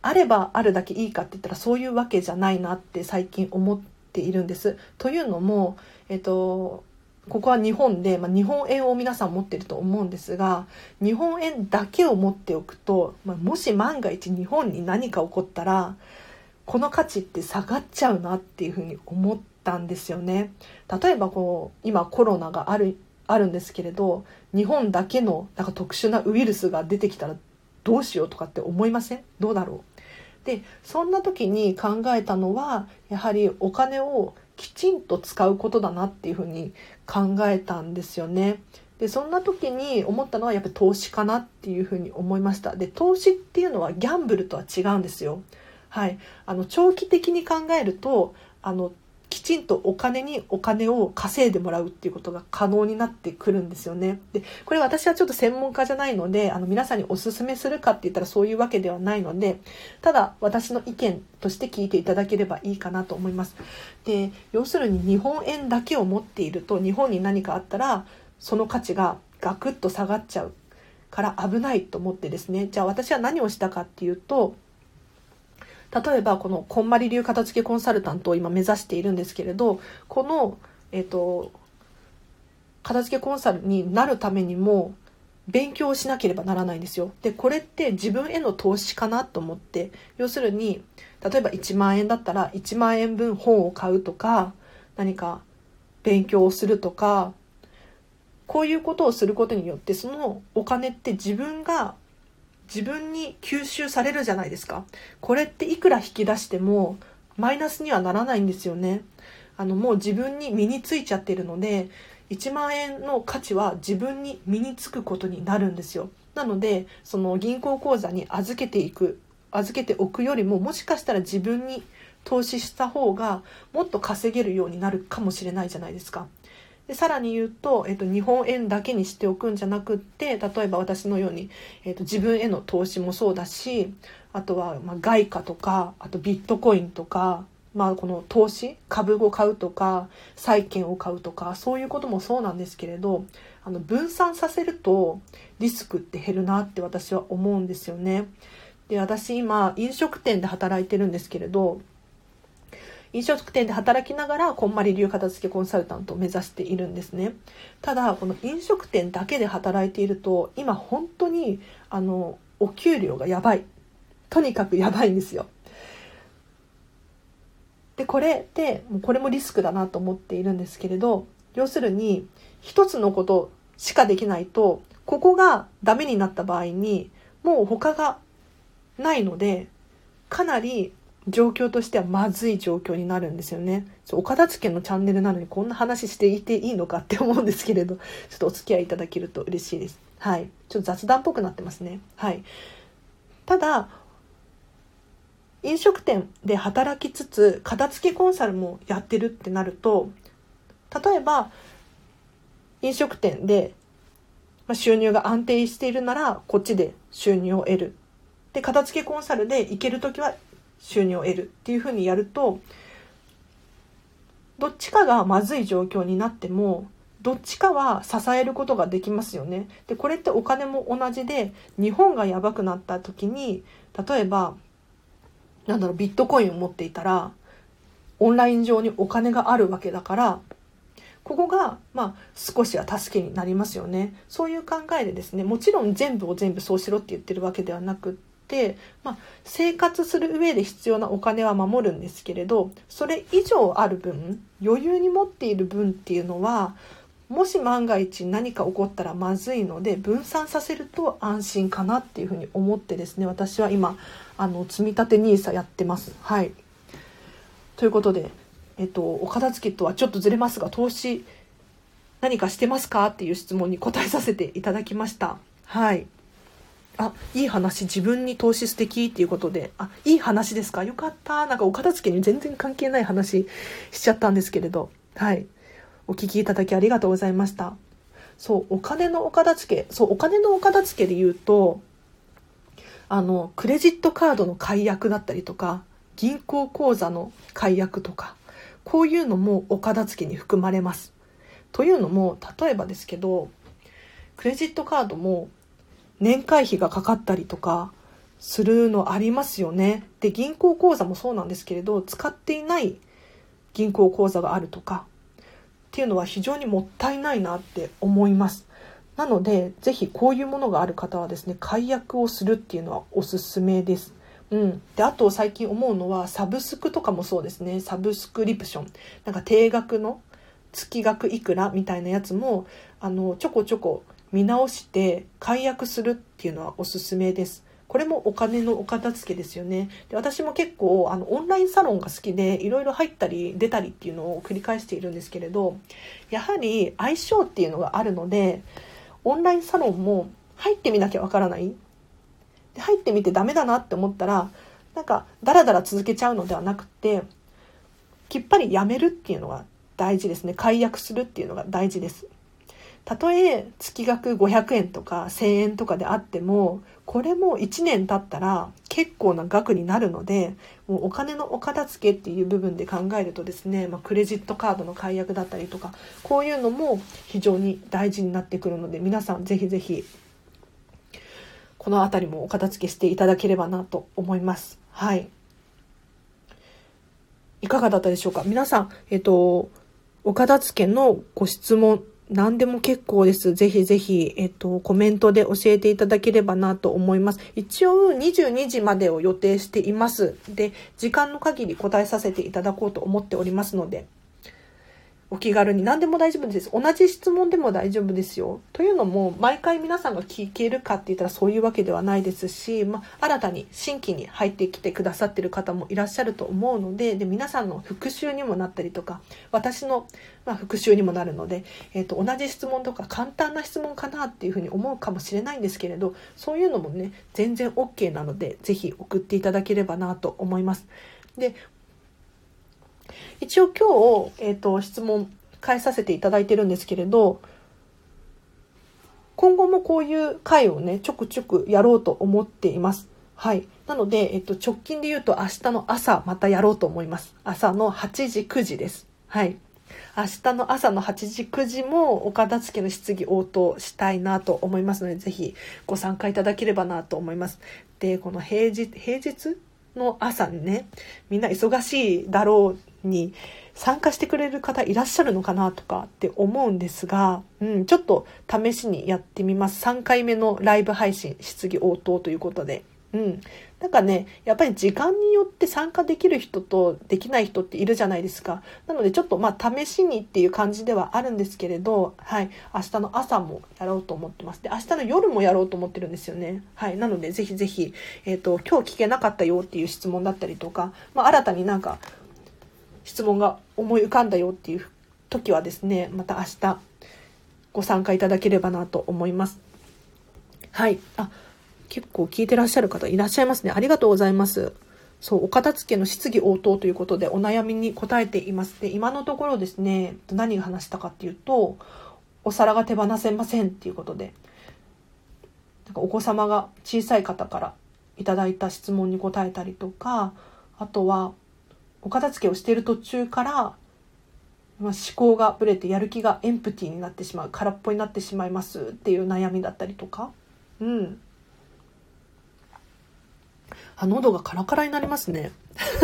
あればあるだけいいかって言ったらそういうわけじゃないなって最近思っているんです。というのも、えっと、ここは日本で、まあ、日本円を皆さん持ってると思うんですが日本円だけを持っておくと、まあ、もし万が一日本に何か起こったらこの価値って下がっちゃうなっていうふうに思ったんですよね。例えばこう今コロナがあるあるんですけれど日本だけのなんか特殊なウイルスが出てきたらどうしようとかって思いません？どうだろう？でそんな時に考えたのはやはりお金をきちんと使うことだなっていうふうに考えたんですよね。でそんな時に思ったのはやっぱり投資かなっていうふうに思いましたで投資っていうのはギャンブルとは違うんですよはいあの長期的に考えるとあのきちんとお金にお金を稼いでもらうっていうことが可能になってくるんですよね。で、これ私はちょっと専門家じゃないので、あの皆さんにお勧めするかって言ったらそういうわけではないので、ただ私の意見として聞いていただければいいかなと思います。で、要するに日本円だけを持っていると日本に何かあったらその価値がガクッと下がっちゃうから危ないと思ってですね、じゃあ私は何をしたかっていうと、例えばこのこんまり流片付けコンサルタントを今目指しているんですけれどこの、えっ、と片付けコンサルになるためにも勉強しなければならないんですよ。でこれって自分への投資かなと思って要するに例えば1万円だったら1万円分本を買うとか何か勉強をするとかこういうことをすることによってそのお金って自分が自分に吸収されるじゃないですか。これっていくら引き出してもマイナスにはならないんですよね。あのもう自分に身についちゃってるので1万円の価値は自分に身につくことになるんですよ。なのでその銀行口座に預けていく預けておくよりももしかしたら自分に投資した方がもっと稼げるようになるかもしれないじゃないですか。でさらに言うと、えっと、日本円だけにしておくんじゃなくって例えば私のように、えっと、自分への投資もそうだしあとは、まあ、外貨とかあとビットコインとか、まあ、この投資株を買うとか債券を買うとかそういうこともそうなんですけれどあの分散させるとリスクって減るなって私は思うんですよね。で私今飲食店で働いてるんですけれど飲食店で働きながらこんまり流片付けコンサルタントを目指しているんですね。ただこの飲食店だけで働いていると今本当にあのお給料がやばい。とにかくやばいんですよ。でこれってこれもリスクだなと思っているんですけれど要するに一つのことしかできないとここがダメになった場合にもう他がないのでかなり状況としてはまずい状況になるんですよね。お片付けのチャンネルなのにこんな話していていいのかって思うんですけれど、<laughs> ちょっとお付き合いいただけると嬉しいです。はい。ちょっと雑談っぽくなってますね。はい。ただ、飲食店で働きつつ、片付けコンサルもやってるってなると、例えば、飲食店で収入が安定しているなら、こっちで収入を得る。で、片付けコンサルで行ける時は収入を得るっていうふうにやるとどっちかがまずい状況になってもどっちかは支えることができますよね。でこれってお金も同じで日本がやばくなった時に例えばなんだろうビットコインを持っていたらオンライン上にお金があるわけだからここが、まあ、少しは助けになりますよね。そういう考えでですね、もちろん全部を全部そうしろって言ってるわけではなくっ、まあ、生活する上で必要なお金は守るんですけれどそれ以上ある分余裕に持っている分っていうのはもし万が一何か起こったらまずいので分散させると安心かなっていうふうに思ってですね私は今あの積み立て NISA やってます。はいということで、えっと、お片付けとはちょっとずれますが投資何かしてますか？っていう質問に答えさせていただきました。はい。あ、いい話、自分に投資素敵っていうことで、あ、いい話ですか？よかった。なんかお片付けに全然関係ない話しちゃったんですけれど、はい。お聞きいただきありがとうございました。そう、お金のお片付け、そう、お金のお片付けで言うと、あの、クレジットカードの解約だったりとか、銀行口座の解約とか、こういうのもお片付けに含まれます。というのも、例えばですけど、クレジットカードも年会費がかかったりとかするのありますよね。で、銀行口座もそうなんですけれど、使っていない銀行口座があるとかっていうのは非常にもったいないなって思います。なので、ぜひこういうものがある方はですね、解約をするっていうのはおすすめです。うん。で、あと最近思うのは、サブスクとかもそうですね。サブスクリプション。なんか定額の月額いくらみたいなやつも、あの、ちょこちょこ見直して解約するっていうのはおすすめです。これもお金のお片付けですよね。で私も結構あのオンラインサロンが好きでいろいろ入ったり出たりっていうのを繰り返しているんですけれどやはり相性っていうのがあるのでオンラインサロンも入ってみなきゃわからないで入ってみてダメだなって思ったらなんかダラダラ続けちゃうのではなくてきっぱりやめるっていうのが大事ですね解約するっていうのが大事ですたとえ月額500円とか1000円とかであってもこれも1年経ったら結構な額になるのでもうお金のお片付けっていう部分で考えるとですね、まあ、クレジットカードの解約だったりとかこういうのも非常に大事になってくるので皆さんぜひぜひこの辺りもお片付けしていただければなと思います。はい。いかがだったでしょうか？皆さん、えっと、お片付けのご質問、何でも結構です。ぜひぜひ、えっと、コメントで教えていただければなと思います。一応、22時までを予定しています。で、時間の限り答えさせていただこうと思っておりますので、お気軽に何でも大丈夫です。同じ質問でも大丈夫ですよ。というのも、毎回皆さんが聞けるかって言ったらそういうわけではないですし、まあ、新たに新規に入ってきてくださってる方もいらっしゃると思うので、で、皆さんの復習にもなったりとか、私の、ま、復習にもなるので、えっ、と、同じ質問とか簡単な質問かなっていうふうに思うかもしれないんですけれど、そういうのもね、全然 OK なので、ぜひ送っていただければなと思います。で、一応今日、えっ、と、質問返させていただいてるんですけれど、今後もこういう回をね、ちょくちょくやろうと思っています。はい。なので、えっと、直近で言うと明日の朝またやろうと思います。朝の8時、9時です。はい。明日の朝の8時、9時もお片付けの質疑応答したいなと思いますので、ぜひご参加いただければなと思います。で、この平日、平日の朝にね、みんな忙しいだろうに、参加してくれる方いらっしゃるのかなとかって思うんですが、うん、ちょっと試しにやってみます。3回目のライブ配信、質疑応答ということで。うん。なんかね、やっぱり時間によって参加できる人とできない人っているじゃないですか。なのでちょっとまあ試しにっていう感じではあるんですけれど、はい。明日の朝もやろうと思ってます。で、明日の夜もやろうと思ってるんですよね。はい。なのでぜひぜひ、えっ、と、今日聞けなかったよっていう質問だったりとか、まあ新たになんか質問が思い浮かんだよっていう時はですね、また明日ご参加いただければなと思います。はい。あ、結構聞いてらっしゃる方いらっしゃいますね。ありがとうございます。そう、お片付けの質疑応答ということでお悩みに答えています。で、今のところですね、何が話したかっていうと、お皿が手放せませんっていうことで、なんかお子様が小さい方からいただいた質問に答えたりとか、あとは、お片付けをしている途中から、まあ、思考がぶれてやる気がエンプティになってしまう空っぽになってしまいますっていう悩みだったりとか。うん。あ喉がカラカラになりますね。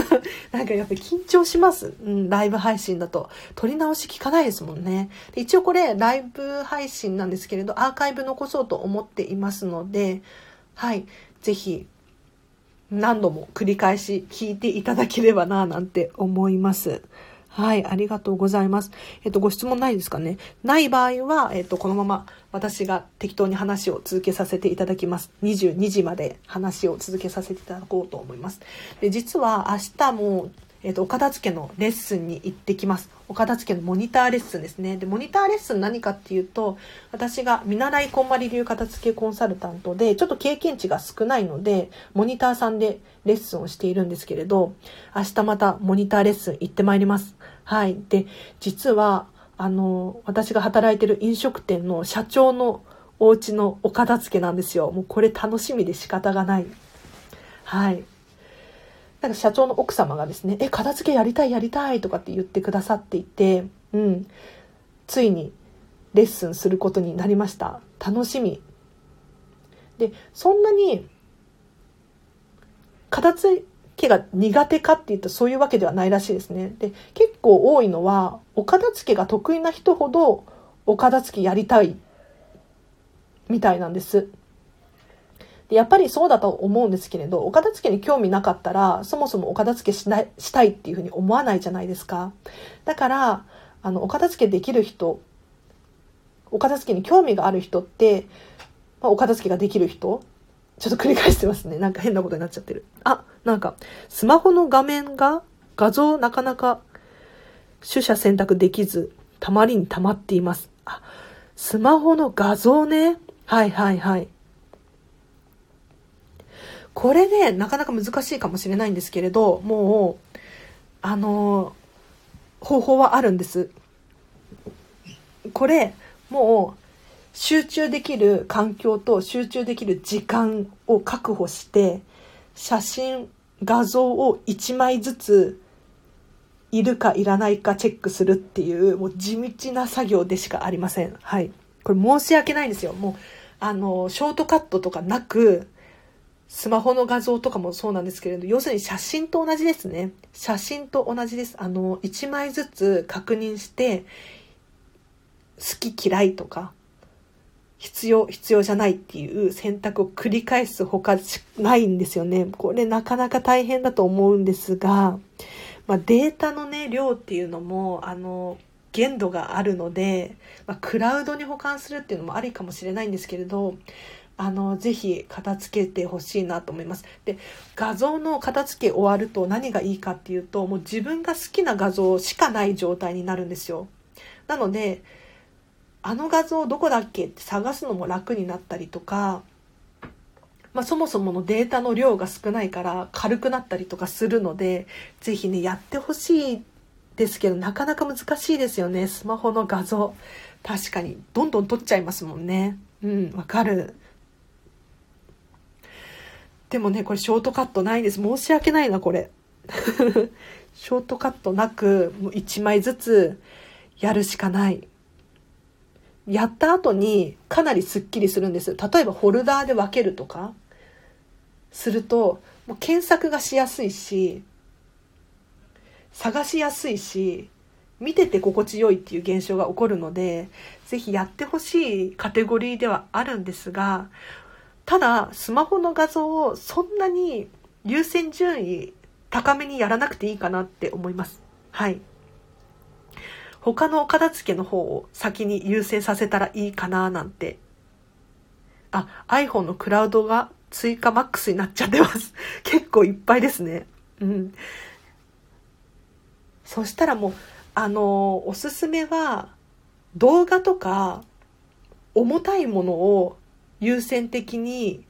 <laughs> なんかやっぱり緊張します、うん、ライブ配信だと。撮り直し聞かないですもんね。で一応これライブ配信なんですけれどアーカイブ残そうと思っていますのではい。ぜひ何度も繰り返し聞いていただければななんて思います。はい、ありがとうございます。えっと、ご質問ないですかね？ない場合は、えっと、このまま私が適当に話を続けさせていただきます。22時まで話を続けさせていただこうと思います。で、実は明日も、えっと、お片付けのレッスンに行ってきます。お片付けのモニターレッスンですね。で、モニターレッスン何かっていうと、私が見習いこんまり流片付けコンサルタントで、ちょっと経験値が少ないので、モニターさんでレッスンをしているんですけれど、明日またモニターレッスン行ってまいります。はい。で、実は、あの、私が働いてる飲食店の社長のお家のお片付けなんですよ。もうこれ楽しみで仕方がない。はい。なんか社長の奥様がですね、え、片付けやりたいやりたいとかって言ってくださっていて、うん。ついにレッスンすることになりました。楽しみ。で、そんなに、片付けが苦手かっていうとそういうわけではないらしいですね。で、結構多いのは、お片付けが得意な人ほど、お片付けやりたい、みたいなんです。でやっぱりそうだと思うんですけれど、お片付けに興味なかったら、そもそもお片付けしない、したいっていうふうに思わないじゃないですか。だから、あの、お片付けできる人、お片付けに興味がある人って、まあ、お片付けができる人、ちょっと繰り返してますね。なんか変なことになっちゃってる。あ、なんか、スマホの画面が画像なかなか取捨選択できず、たまりに溜まっています。あ、スマホの画像ね。はいはいはい。これね、なかなか難しいかもしれないんですけれど、もう、あの、方法はあるんです。これ、もう、集中できる環境と集中できる時間を確保して、写真、画像を1枚ずついるかいらないかチェックするっていうもう地道な作業でしかありません。はい。これ申し訳ないんですよ。もう、あの、ショートカットとかなく、スマホの画像とかもそうなんですけれど、要するに写真と同じですね。写真と同じです。あの、1枚ずつ確認して、好き嫌いとか、必要、必要じゃないっていう選択を繰り返すほかないんですよね。これなかなか大変だと思うんですが、まあ、データのね量っていうのもあの限度があるので、まあ、クラウドに保管するっていうのもありかもしれないんですけれどあのぜひ片付けてほしいなと思いますで画像の片付け終わると何がいいかっていうともう自分が好きな画像しかない状態になるんですよなのであの画像どこだっけって探すのも楽になったりとかまあ、そもそものデータの量が少ないから軽くなったりとかするので、ぜひね、やってほしいですけど、なかなか難しいですよね。スマホの画像。確かに、どんどん撮っちゃいますもんね。うん、わかる。でもね、これショートカットないです。申し訳ないな、これ。<laughs> ショートカットなく、もう1枚ずつやるしかない。やった後にかなりスッキリするんです。例えばホルダーで分けるとかすると、もう検索がしやすいし、探しやすいし、見てて心地よいっていう現象が起こるので、ぜひやってほしいカテゴリーではあるんですが、ただ、スマホの画像をそんなに優先順位高めにやらなくていいかなって思います。はい。他のお片付けの方を先に優先させたらいいかななんて。あ、iPhone のクラウドが追加マックスになっちゃってます。<laughs> 結構いっぱいですね。うん。そしたらもう、あの、おすすめは、動画とか、重たいものを優先的に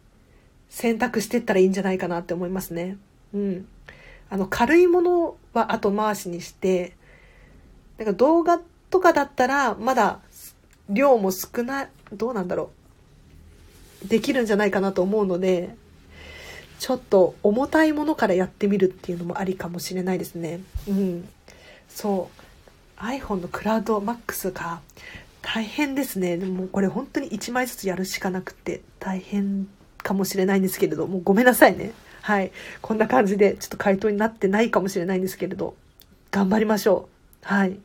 選択していったらいいんじゃないかなって思いますね。うん。あの、軽いものは後回しにして、なんか動画とかだったら、まだ量も少ない、どうなんだろう。できるんじゃないかなと思うので、ちょっと重たいものからやってみるっていうのもありかもしれないですね。うん。そう。iPhone のクラウドマックスが大変ですね。でもこれ本当に1枚ずつやるしかなくて大変かもしれないんですけれど、もうごめんなさいね。はい。こんな感じでちょっと回答になってないかもしれないんですけれど、頑張りましょう。はい。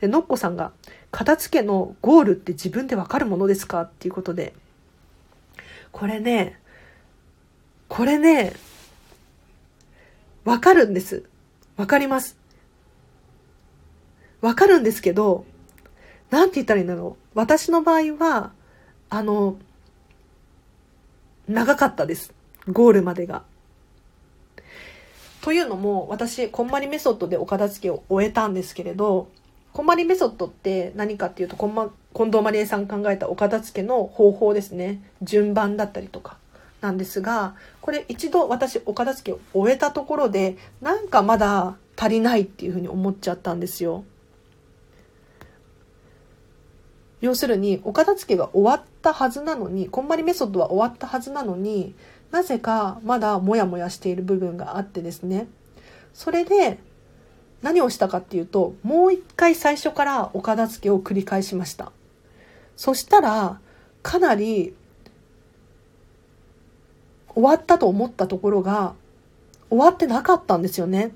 で、のっこさんが、片付けのゴールって自分でわかるものですか？っていうことで、これね、これね、わかるんです。わかります。わかるんですけど、なんて言ったらいいんだろう。私の場合は、あの、長かったです。ゴールまでが。というのも、私、こんまりメソッドでお片付けを終えたんですけれど、こんまりメソッドって何かっていうと、こんま、近藤まりえさん考えたお片付けの方法ですね。順番だったりとか。なんですが、これ一度私お片付けを終えたところで、なんかまだ足りないっていうふうに思っちゃったんですよ。要するに、お片付けが終わったはずなのに、こんまりメソッドは終わったはずなのに、なぜかまだモヤモヤしている部分があってですね。それで、何をしたかっていうと、もう一回最初からお片付けを繰り返しました。そしたら、かなり終わったと思ったところが終わってなかったんですよね。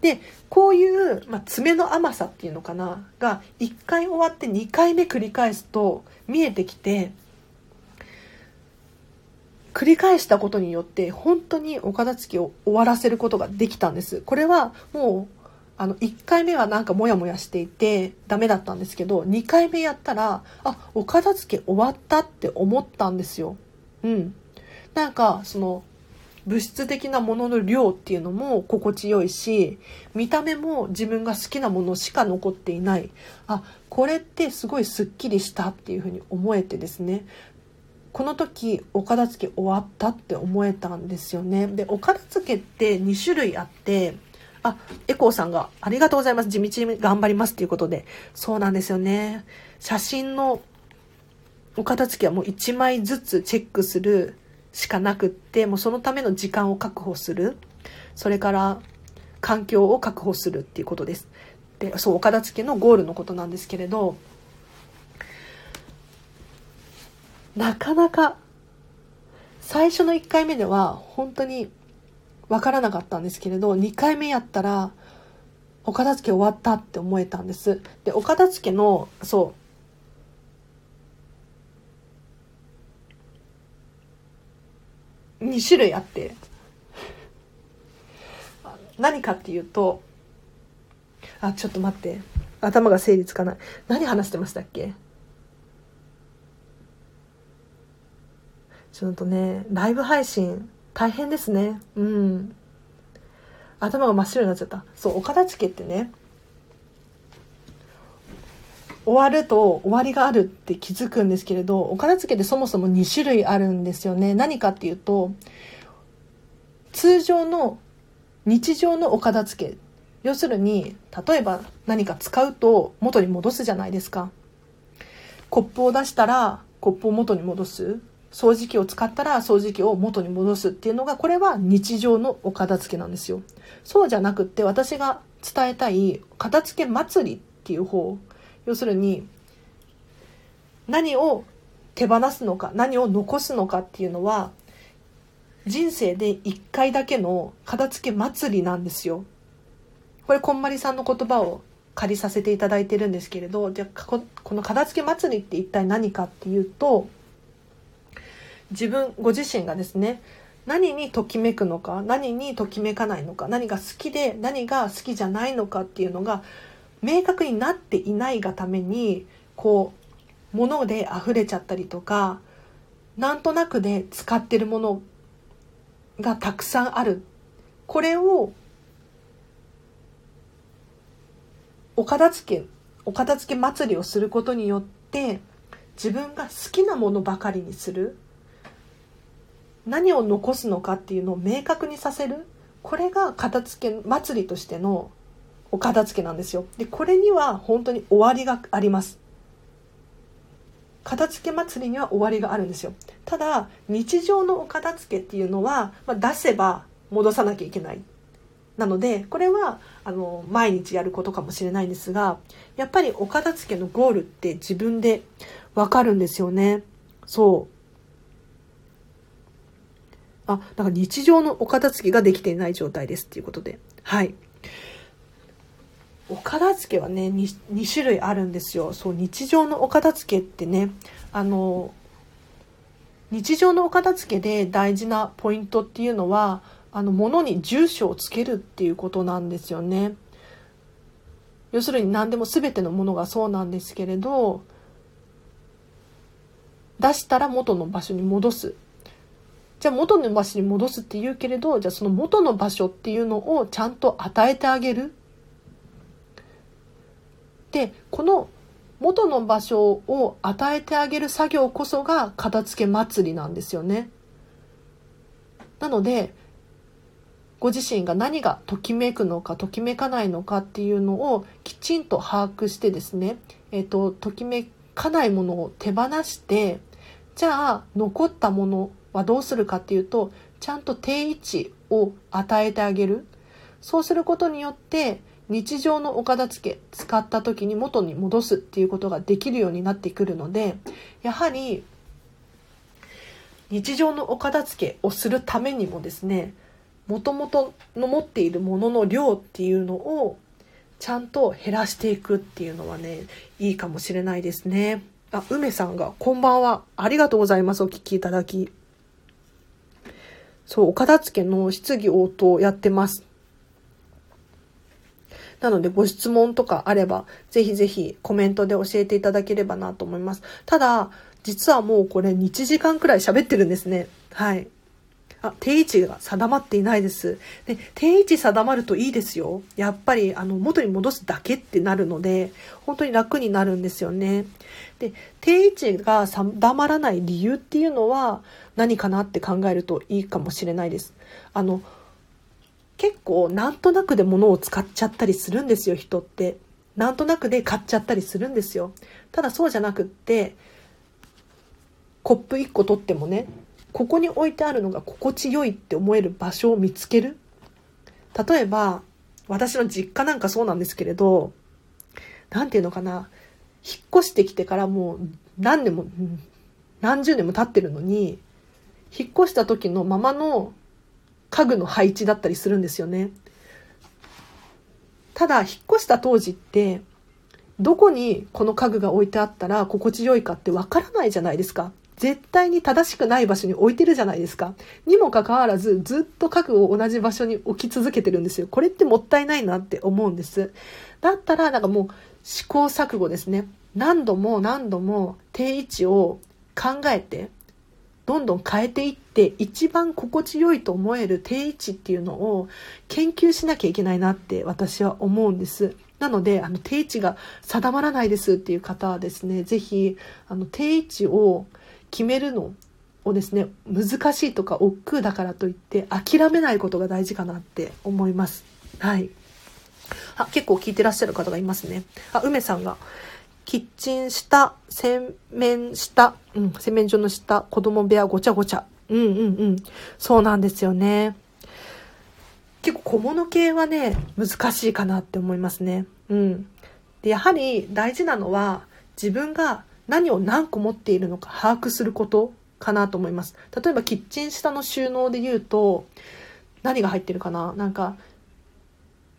で、こういう、まあ、爪の甘さっていうのかな、が1回終わって2回目繰り返すと見えてきて、繰り返したことによって本当にお片付けを終わらせることができたんです。これはもうあの1回目はなんかモヤモヤしていてダメだったんですけど2回目やったらあお片付け終わったって思ったんですよ。うん。なんかその物質的なものの量っていうのも心地よいし見た目も自分が好きなものしか残っていない。あこれってすごいすっきりしたっていうふうに思えてですね。この時お片付け終わったって思えたんですよね。でお片付けって2種類あってあエコーさんがありがとうございます。地道に頑張りますっていうことで。そうなんですよね。写真のお片付けはもう1枚ずつチェックするしかなくって、もうそのための時間を確保する。それから環境を確保するっていうことです。で、そう、お片付けのゴールのことなんですけれど、なかなか最初の1回目では本当にわからなかったんですけれど、2回目やったら、お片付け終わったって思えたんです。で、お片付けの、そう、2種類あって。何かっていうとあちょっと待って。頭が整理つかない。何話してましたっけ？ちょっとねライブ配信大変ですね。うん。頭が真っ白になっちゃった。そうお片付けってね終わると終わりがあるって気づくんですけれど、お片付けってそもそも2種類あるんですよね。何かっていうと、通常の日常のお片付け。要するに、例えば何か使うと元に戻すじゃないですか。コップを出したらコップを元に戻す。掃除機を使ったら掃除機を元に戻すっていうのが、これは日常のお片付けなんですよ。そうじゃなくって私が伝えたい片付け祭りっていう方要するに何を手放すのか何を残すのかっていうのは人生で一回だけの片付け祭りなんですよ。これこんまりさんの言葉を借りさせていただいてるんですけれどじゃあこの片付け祭りって一体何かっていうと自分ご自身がですね何にときめくのか何にときめかないのか何が好きで何が好きじゃないのかっていうのが明確になっていないがためにこう物で溢れちゃったりとかなんとなくで使ってるものがたくさんある。これをお片付けお片付け祭りをすることによって自分が好きなものばかりにする。何を残すのかっていうのを明確にさせる。これが片付け祭りとしてのお片付けなんですよ。で、これには本当に終わりがあります。片付け祭りには終わりがあるんですよ。ただ、日常のお片付けっていうのは、まあ、出せば戻さなきゃいけない。なので、これは、あの、毎日やることかもしれないんですが、やっぱりお片付けのゴールって自分でわかるんですよね。そう。あ、だから日常のお片付けができていない状態ですっていうことで。はい。お片付けはね 2, 2種類あるんですよ。そう日常のお片付けってねあの日常のお片付けで大事なポイントっていうのはあの物に住所をつけるっていうことなんですよね。要するに何でも全てのものがそうなんですけれど出したら元の場所に戻す。じゃあ元の場所に戻すって言うけれどじゃあその元の場所っていうのをちゃんと与えてあげる。でこの元の場所を与えてあげる作業こそが片付け祭りなんですよね。なのでご自身が何がときめくのかときめかないのかっていうのをきちんと把握してですね、えっ、ー、と、ときめかないものを手放してじゃあ残ったものはどうするかっていうとちゃんと定位置を与えてあげるそうすることによって日常のお片付け使った時に元に戻すっていうことができるようになってくるのでやはり日常のお片付けをするためにもですねもともとの持っているものの量っていうのをちゃんと減らしていくっていうのはねいいかもしれないですね。あ、梅さんがこんばんはありがとうございますお聞きいただき。そう、お片付けの質疑応答やってます。なのでご質問とかあれば、ぜひぜひコメントで教えていただければなと思います。ただ、実はもうこれ1時間くらい喋ってるんですね。はい。あ、定位置が定まっていないです。で、定位置定まるといいですよ。やっぱり、あの、元に戻すだけってなるので、本当に楽になるんですよね。で、定位置が定まらない理由っていうのは何かなって考えるといいかもしれないです。あの、結構なんとなくで物を使っちゃったりするんですよ、人って。なんとなくで買っちゃったりするんですよ。ただそうじゃなくって、コップ1個取ってもね、ここに置いてあるのが心地よいって思える場所を見つける例えば私の実家なんかそうなんですけれど何て言うのかな引っ越してきてからもう何年も何十年も経ってるのに引っ越した時のままの家具の配置だったりするんですよね。ただ引っ越した当時ってどこにこの家具が置いてあったら心地よいかってわからないじゃないですか。絶対に正しくない場所に置いてるじゃないですか。にもかかわらず、ずっと家具を同じ場所に置き続けてるんですよ。これってもったいないなって思うんです。だったら、なんかもう試行錯誤ですね。何度も何度も定位置を考えて、どんどん変えていって、一番心地よいと思える定位置っていうのを研究しなきゃいけないなって私は思うんです。なので、あの、定位置が定まらないですっていう方はですね、ぜひ、あの、定位置を決めるのをですね難しいとか億劫だからといって諦めないことが大事かなって思います。はい。あ結構聞いてらっしゃる方がいますね。あ梅さんがキッチン下洗面下、うん、洗面所の下子供部屋ごちゃごちゃ。うんうんうん。そうなんですよね。結構小物系はね難しいかなって思いますね。うん。でやはり大事なのは自分が何を何個持っているのか把握することかなと思います。例えばキッチン下の収納で言うと、何が入ってるかな？なんか、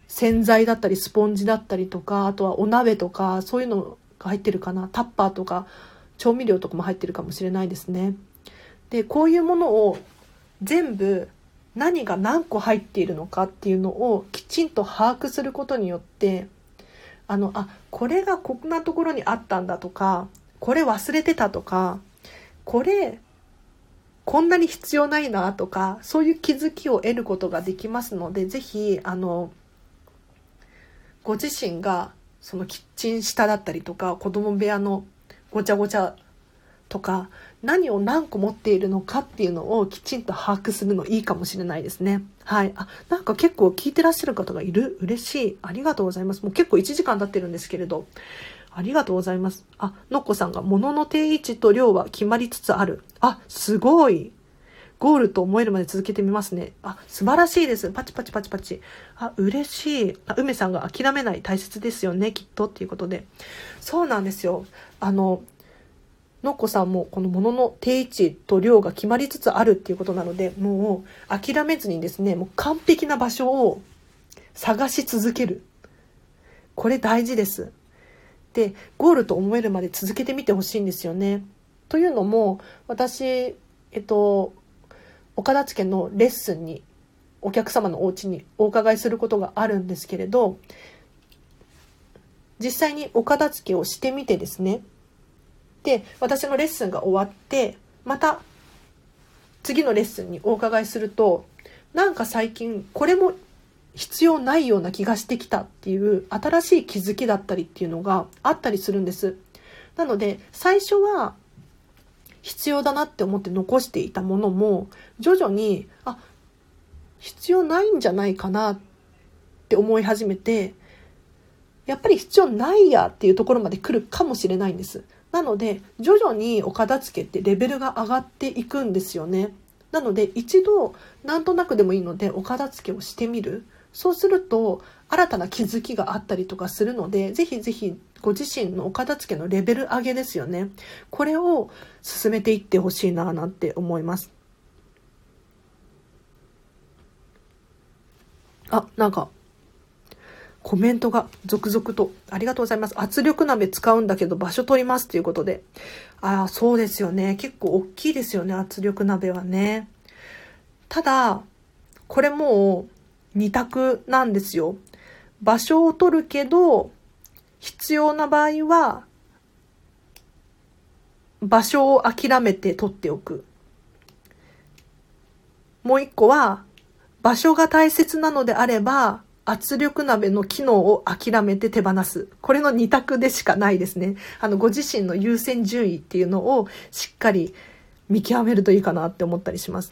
洗剤だったりスポンジだったりとか、あとはお鍋とか、そういうのが入ってるかな？タッパーとか、調味料とかも入ってるかもしれないですね。で、こういうものを全部何が何個入っているのかっていうのをきちんと把握することによって、あの、あ、これがこんなところにあったんだとか、これ忘れてたとか、これ、こんなに必要ないなとか、そういう気づきを得ることができますので、ぜひ、あの、ご自身が、そのキッチン下だったりとか、子供部屋のごちゃごちゃとか、何を何個持っているのかっていうのをきちんと把握するのいいかもしれないですね。はい。あ、なんか結構聞いてらっしゃる方がいる。嬉しい。ありがとうございます。もう結構1時間経ってるんですけれど、ありがとうございます。あ、のっこさんが物の定位置と量は決まりつつある。あ、すごい。ゴールと思えるまで続けてみますね。あ、素晴らしいです。パチパチパチパチ。あ、嬉しい。あ、梅さんが諦めない大切ですよね、きっとっていうことで。そうなんですよ。あの、のっこさんもこの物のの定位置と量が決まりつつあるっていうことなので、もう諦めずにですね、もう完璧な場所を探し続ける。これ大事です。でゴールと思えるまで続けてみてほしいんですよね。というのも私、えっと、お片付のレッスンにお客様のお家にお伺いすることがあるんですけれど実際にお片付けをしてみてですねで私のレッスンが終わってまた次のレッスンにお伺いするとなんか最近これも必要ないような気がしてきたっていう新しい気づきだったりっていうのがあったりするんです。なので最初は必要だなって思って残していたものも徐々にあ必要ないんじゃないかなって思い始めてやっぱり必要ないやっていうところまで来るかもしれないんです。なので徐々にお片付けってレベルが上がっていくんですよね。なので一度なんとなくでもいいのでお片付けをしてみる。そうすると新たな気づきがあったりとかするので、ぜひぜひご自身のお片付けのレベル上げですよね。これを進めていってほしいななんて思います。あ、なんか、コメントが続々と。ありがとうございます。圧力鍋使うんだけど場所取りますということで。ああ、そうですよね。結構大きいですよね。圧力鍋はね。ただ、これもう二択なんですよ。場所を取るけど、必要な場合は、場所を諦めて取っておく。もう一個は、場所が大切なのであれば、圧力鍋の機能を諦めて手放す。これの二択でしかないですね。あの、ご自身の優先順位っていうのをしっかり見極めるといいかなって思ったりします。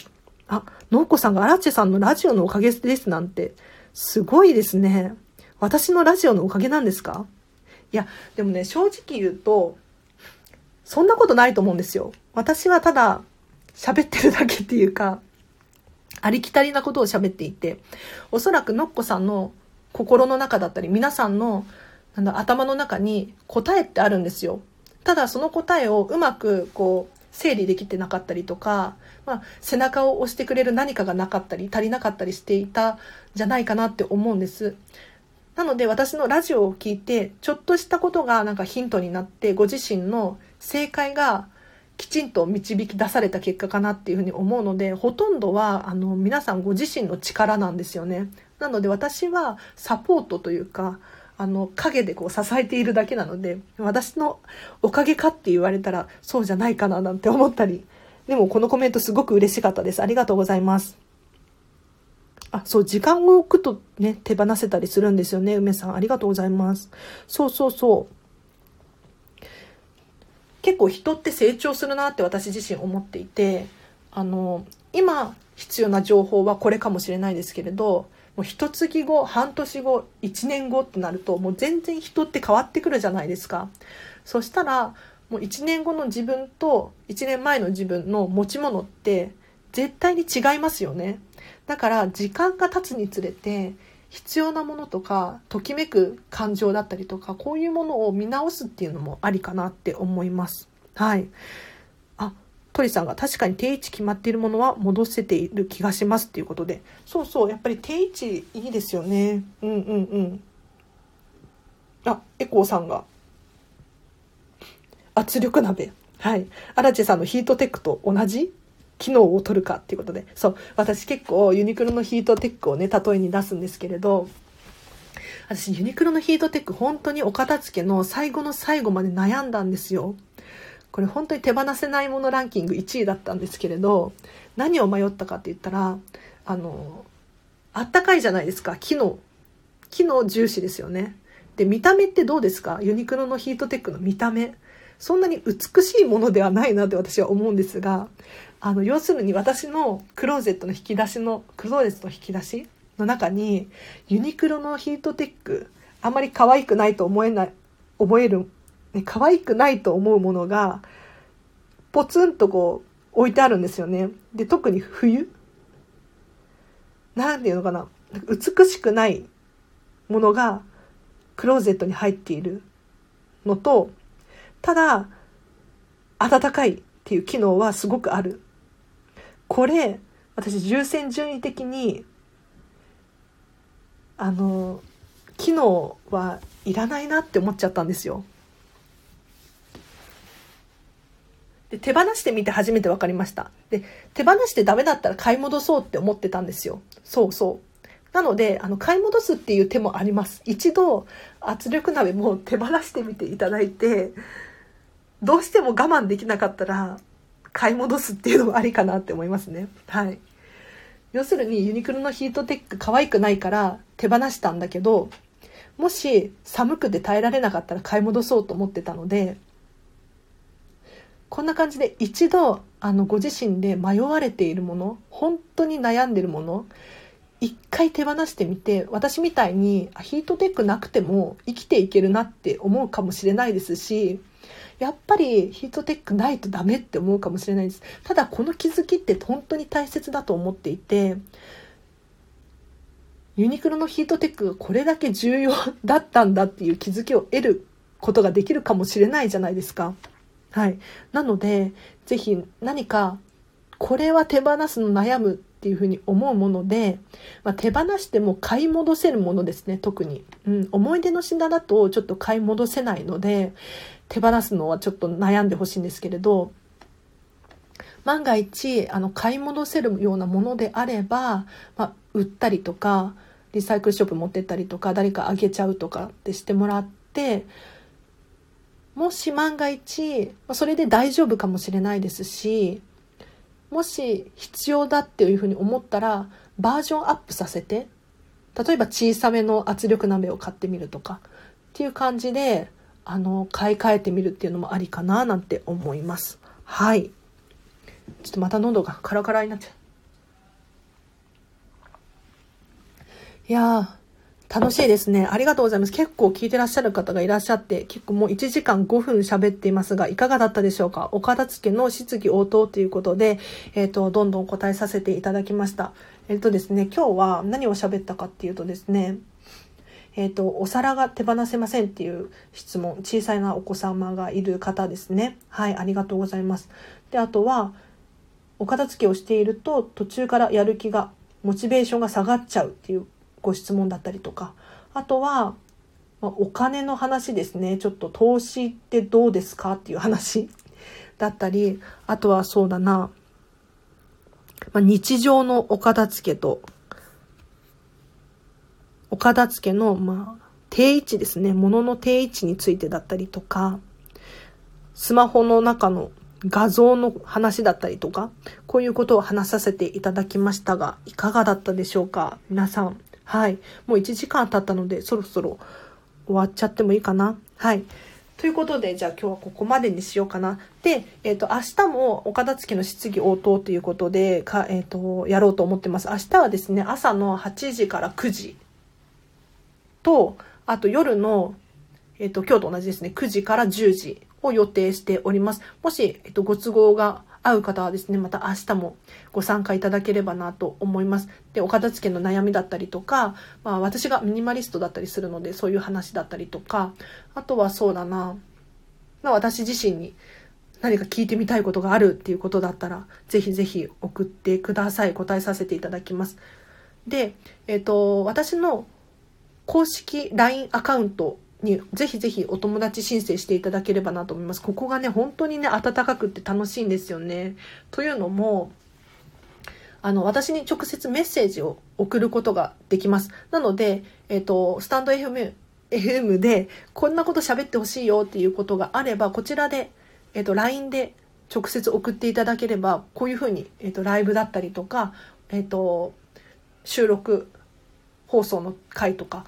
あ、のっこさんがアラチェさんのラジオのおかげですなんて、すごいですね。私のラジオのおかげなんですか？いや、でもね、正直言うと、そんなことないと思うんですよ。私はただ喋ってるだけっていうか、ありきたりなことを喋っていて、おそらくのっこさんの心の中だったり、皆さんのなんだ頭の中に答えってあるんですよ。ただその答えをうまくこう整理できてなかったりとか、まあ、背中を押してくれる何かがなかったり足りなかったりしていたじゃないかなって思うんです。なので私のラジオを聞いてちょっとしたことがなんかヒントになってご自身の正解がきちんと導き出された結果かなっていうふうに思うのでほとんどはあの皆さんご自身の力なんですよね。なので私はサポートというかあの影でこう支えているだけなので私のおかげかって言われたらそうじゃないかななんて思ったりでもこのコメントすごく嬉しかったです。ありがとうございます。あ、そう、時間を置くとね、手放せたりするんですよね、梅さん。ありがとうございます。そうそうそう。結構人って成長するなって私自身思っていて、あの、今必要な情報はこれかもしれないですけれど、もう一月後、半年後、一年後ってなると、もう全然人って変わってくるじゃないですか。そしたら、もう1年後の自分と1年前の自分の持ち物って絶対に違いますよね。だから時間が経つにつれて必要なものとかときめく感情だったりとかこういうものを見直すっていうのもありかなって思います。はい。あ、鳥さんが確かに定位置決まっているものは戻せている気がしますっていうことで。そうそう、やっぱり定位置いいですよね。うんうんうん。あ、エコーさんが。圧力鍋。はい。アラチェさんのヒートテックと同じ？機能を取るかっていうことで。そう。私結構ユニクロのヒートテックをね、例えに出すんですけれど、私ユニクロのヒートテック本当にお片付けの最後の最後まで悩んだんですよ。これ本当に手放せないものランキング1位だったんですけれど、何を迷ったかって言ったら、あの、あったかいじゃないですか。機能。機能重視ですよね。で、見た目ってどうですか？ユニクロのヒートテックの見た目。そんなに美しいものではないなって私は思うんですが、あの、要するに私のクローゼットの引き出しの、クローゼットの引き出しの中に、ユニクロのヒートテック、あんまり可愛くないと思えない、思える、ね、可愛くないと思うものが、ポツンとこう、置いてあるんですよね。で、特に冬？なんていうのかな？美しくないものがクローゼットに入っているのと、ただ、暖かいっていう機能はすごくある。これ、私優先順位的に、あの、機能はいらないなって思っちゃったんですよ。で手放してみて初めて分かりました。で、手放してダメだったら買い戻そうって思ってたんですよ。そうそう。なので、あの、買い戻すっていう手もあります。一度、圧力鍋も手放してみていただいて、どうしても我慢できなかったら、買い戻すっていうのもありかなって思いますね。はい。要するにユニクロのヒートテック可愛くないから手放したんだけど、もし寒くて耐えられなかったら買い戻そうと思ってたので、こんな感じで一度あのご自身で迷われているもの、本当に悩んでるもの、一回手放してみて、私みたいにヒートテックなくても生きていけるなって思うかもしれないですし、やっぱりヒートテックないとダメって思うかもしれないです。ただこの気づきって本当に大切だと思っていて、ユニクロのヒートテックがこれだけ重要だったんだっていう気づきを得ることができるかもしれないじゃないですか。はい。なので、ぜひ何か、これは手放すの悩むっていうふうに思うもので、まあ、手放しても買い戻せるものですね、特に。うん、思い出の品だとちょっと買い戻せないので、手放すのはちょっと悩んでほしいんですけれど、万が一、あの、買い戻せるようなものであれば、まあ、売ったりとか、リサイクルショップ持ってったりとか、誰かあげちゃうとかってしてもらって、もし万が一、それで大丈夫かもしれないですし、もし必要だっていうふうに思ったら、バージョンアップさせて、例えば小さめの圧力鍋を買ってみるとか、っていう感じで、あの、買い替えてみるっていうのもありかななんて思います。はい。ちょっとまた喉がカラカラになっちゃう。いやー、楽しいですね。ありがとうございます。結構聞いてらっしゃる方がいらっしゃって、結構もう1時間5分喋っていますが、いかがだったでしょうか？お片付けの質疑応答ということで、えっ、ー、と、どんどん答えさせていただきました。えっ、ー、とですね、今日は何を喋ったかっていうとですね、えっ、ー、と、お皿が手放せませんっていう質問、小さいなお子様がいる方ですね。はい、ありがとうございます。で、あとは、お片付けをしていると途中からやる気が、モチベーションが下がっちゃうっていうご質問だったりとか、あとは、ま、お金の話ですね。ちょっと投資ってどうですかっていう話 <laughs> だったり、あとはそうだな、まあ、日常のお片付けとお片付けの、まあ、定位置ですね。物の定位置についてだったりとか、スマホの中の画像の話だったりとか、こういうことを話させていただきましたが、いかがだったでしょうか？皆さん。はい。もう1時間経ったので、そろそろ終わっちゃってもいいかな？はい。ということで、じゃあ今日はここまでにしようかな。で、えっ、ー、と、明日もお片付の質疑応答ということで、か、えっ、ー、と、やろうと思ってます。明日はですね、朝の8時から9時と、あと夜の、えっ、と、今日と同じですね、9時から10時を予定しております。もし、えっ、と、ご都合が合う方はですね、また明日もご参加いただければなと思います。で、お片付けの悩みだったりとか、まあ私がミニマリストだったりするので、そういう話だったりとか、あとはそうだな、まあ私自身に何か聞いてみたいことがあるっていうことだったら、ぜひぜひ送ってください。答えさせていただきます。で、えっ、と、私の公式 LINE アカウントにぜひぜひお友達申請していただければなと思います。ここがね、本当にね、暖かくて楽しいんですよね。というのも、あの、私に直接メッセージを送ることができます。なので、えっ、ー、と、スタンド FM、FM で、こんなこと喋ってほしいよっていうことがあれば、こちらで、えっ、ー、と、LINE で直接送っていただければ、こういうふうに、えっ、ー、と、ライブだったりとか、えっ、と、収録放送の回とか、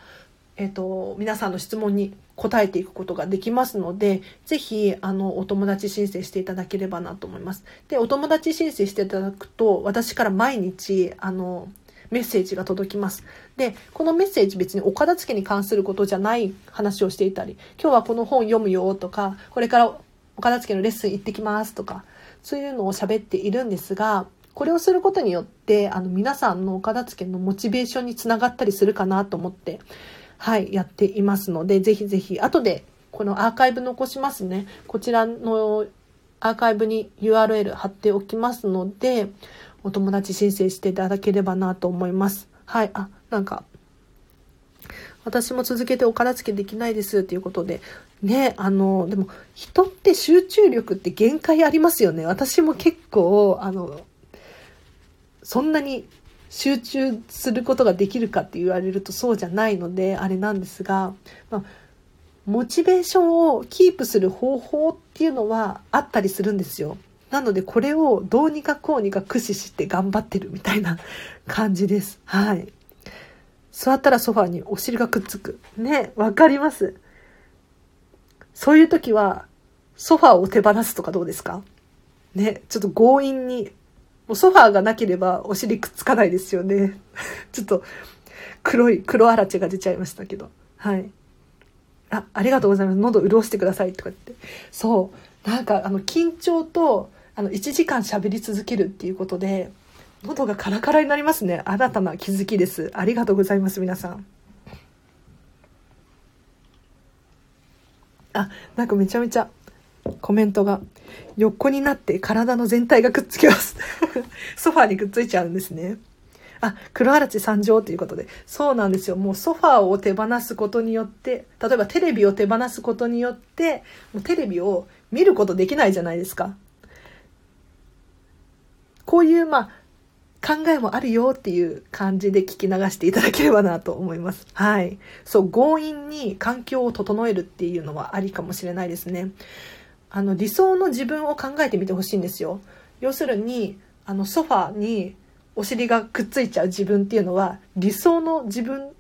えっ、ー、と、皆さんの質問に答えていくことができますので、ぜひ、あの、お友達申請していただければなと思います。で、お友達申請していただくと、私から毎日、あの、メッセージが届きます。で、このメッセージ別にお片付けに関することじゃない話をしていたり、今日はこの本読むよとか、これからお片付けのレッスン行ってきますとか、そういうのを喋っているんですが、これをすることによって、あの、皆さんのお片付けのモチベーションにつながったりするかなと思って、はい、やっていますので、ぜひぜひ、後でこのアーカイブ残しますね。こちらのアーカイブに URL 貼っておきますので、お友達申請していただければなと思います。はい、あ、なんか、私も続けてお片付けできないですっていうことで、ね、あの、でも人って集中力って限界ありますよね。私も結構、あの、そんなに集中することができるかって言われるとそうじゃないのであれなんですが、まあ、モチベーションをキープする方法っていうのはあったりするんですよ。なのでこれをどうにかこうにか駆使して頑張ってるみたいな感じです。はい。座ったらソファーにお尻がくっつく。ね、わかります。そういう時はソファーを手放すとかどうですか？ね、ちょっと強引にもうソファーがなければお尻くっつかないですよね。<laughs> ちょっと黒い、黒あらちが出ちゃいましたけど。はい。あ、ありがとうございます。喉潤してくださいとか言って。そう。なんかあの緊張とあの1時間喋り続けるっていうことで、喉がカラカラになりますね。新たな気づきです。ありがとうございます、皆さん。あ、なんかめちゃめちゃコメントが横になって体の全体がくっつきます。<laughs> ソファーにくっついちゃうんですね。あ、黒あらち参上ということで。そうなんですよ。もうソファーを手放すことによって、例えばテレビを手放すことによって、もうテレビを見ることできないじゃないですか。こういう、まあ、考えもあるよっていう感じで聞き流していただければなと思います。はい。そう、強引に環境を整えるっていうのはありかもしれないですね。あの、理想の自分を考えてみてほしいんですよ。要するに、あの、ソファーにお尻がくっついちゃう自分っていうのは、理想の自分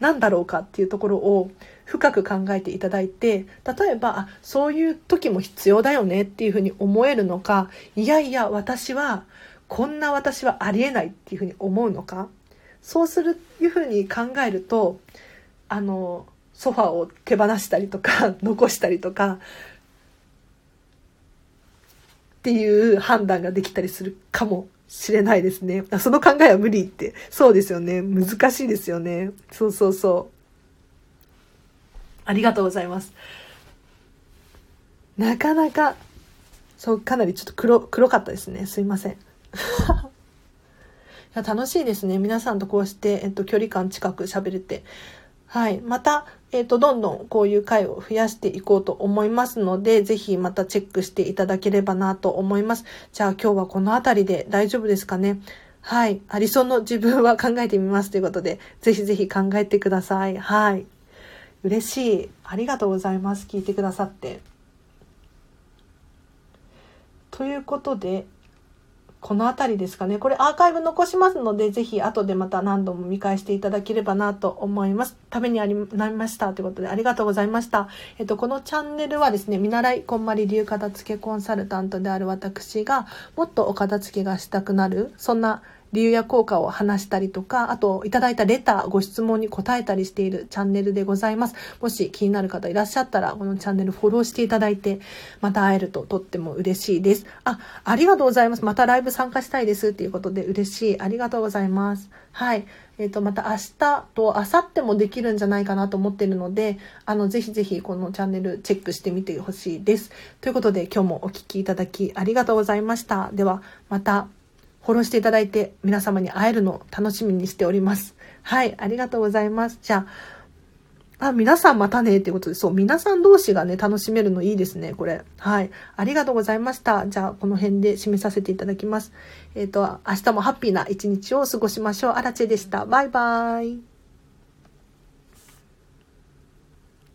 なんだろうかっていうところを深く考えていただいて、例えば、あ、そういう時も必要だよねっていうふうに思えるのか、いやいや、私は、こんな私はありえないっていうふうに思うのか、そうするいうふうに考えると、あの、ソファーを手放したりとか、残したりとか、っていう判断ができたりするかもしれないですね。その考えは無理って。そうですよね。難しいですよね。そうそうそう。ありがとうございます。なかなか、そう、かなりちょっと黒、黒かったですね。すいません。<laughs> いや楽しいですね。皆さんとこうして、えっと、距離感近く喋れて。はい。また、えっ、ー、と、どんどんこういう回を増やしていこうと思いますので、ぜひまたチェックしていただければなと思います。じゃあ今日はこの辺りで大丈夫ですかね？はい。ありそうの自分は考えてみますということで、ぜひぜひ考えてください。はい。嬉しい。ありがとうございます。聞いてくださって。ということで、この辺りですかね。これアーカイブ残しますので、ぜひ後でまた何度も見返していただければなと思います。ためになりましたということでありがとうございました。えっと、このチャンネルはですね、見習いこんまり流片付けコンサルタントである私が、もっとお片付けがしたくなる、そんな理由や効果を話したりとか、あと、いただいたレター、ご質問に答えたりしているチャンネルでございます。もし気になる方いらっしゃったら、このチャンネルフォローしていただいて、また会えるととっても嬉しいです。あ、ありがとうございます。またライブ参加したいですっていうことで嬉しい。ありがとうございます。はい。えっ、ー、と、また明日と明後日もできるんじゃないかなと思ってるので、あの、ぜひぜひこのチャンネルチェックしてみてほしいです。ということで、今日もお聴きいただきありがとうございました。では、またフォローしていただいて皆様に会えるのを楽しみにしております。はい、ありがとうございます。じゃあ、あ、皆さんまたねってことで、そう、皆さん同士がね、楽しめるのいいですね、これ。はい。ありがとうございました。じゃあ、この辺で締めさせていただきます。えっ、ー、と、明日もハッピーな一日を過ごしましょう。アラチェでした。バイバーイ。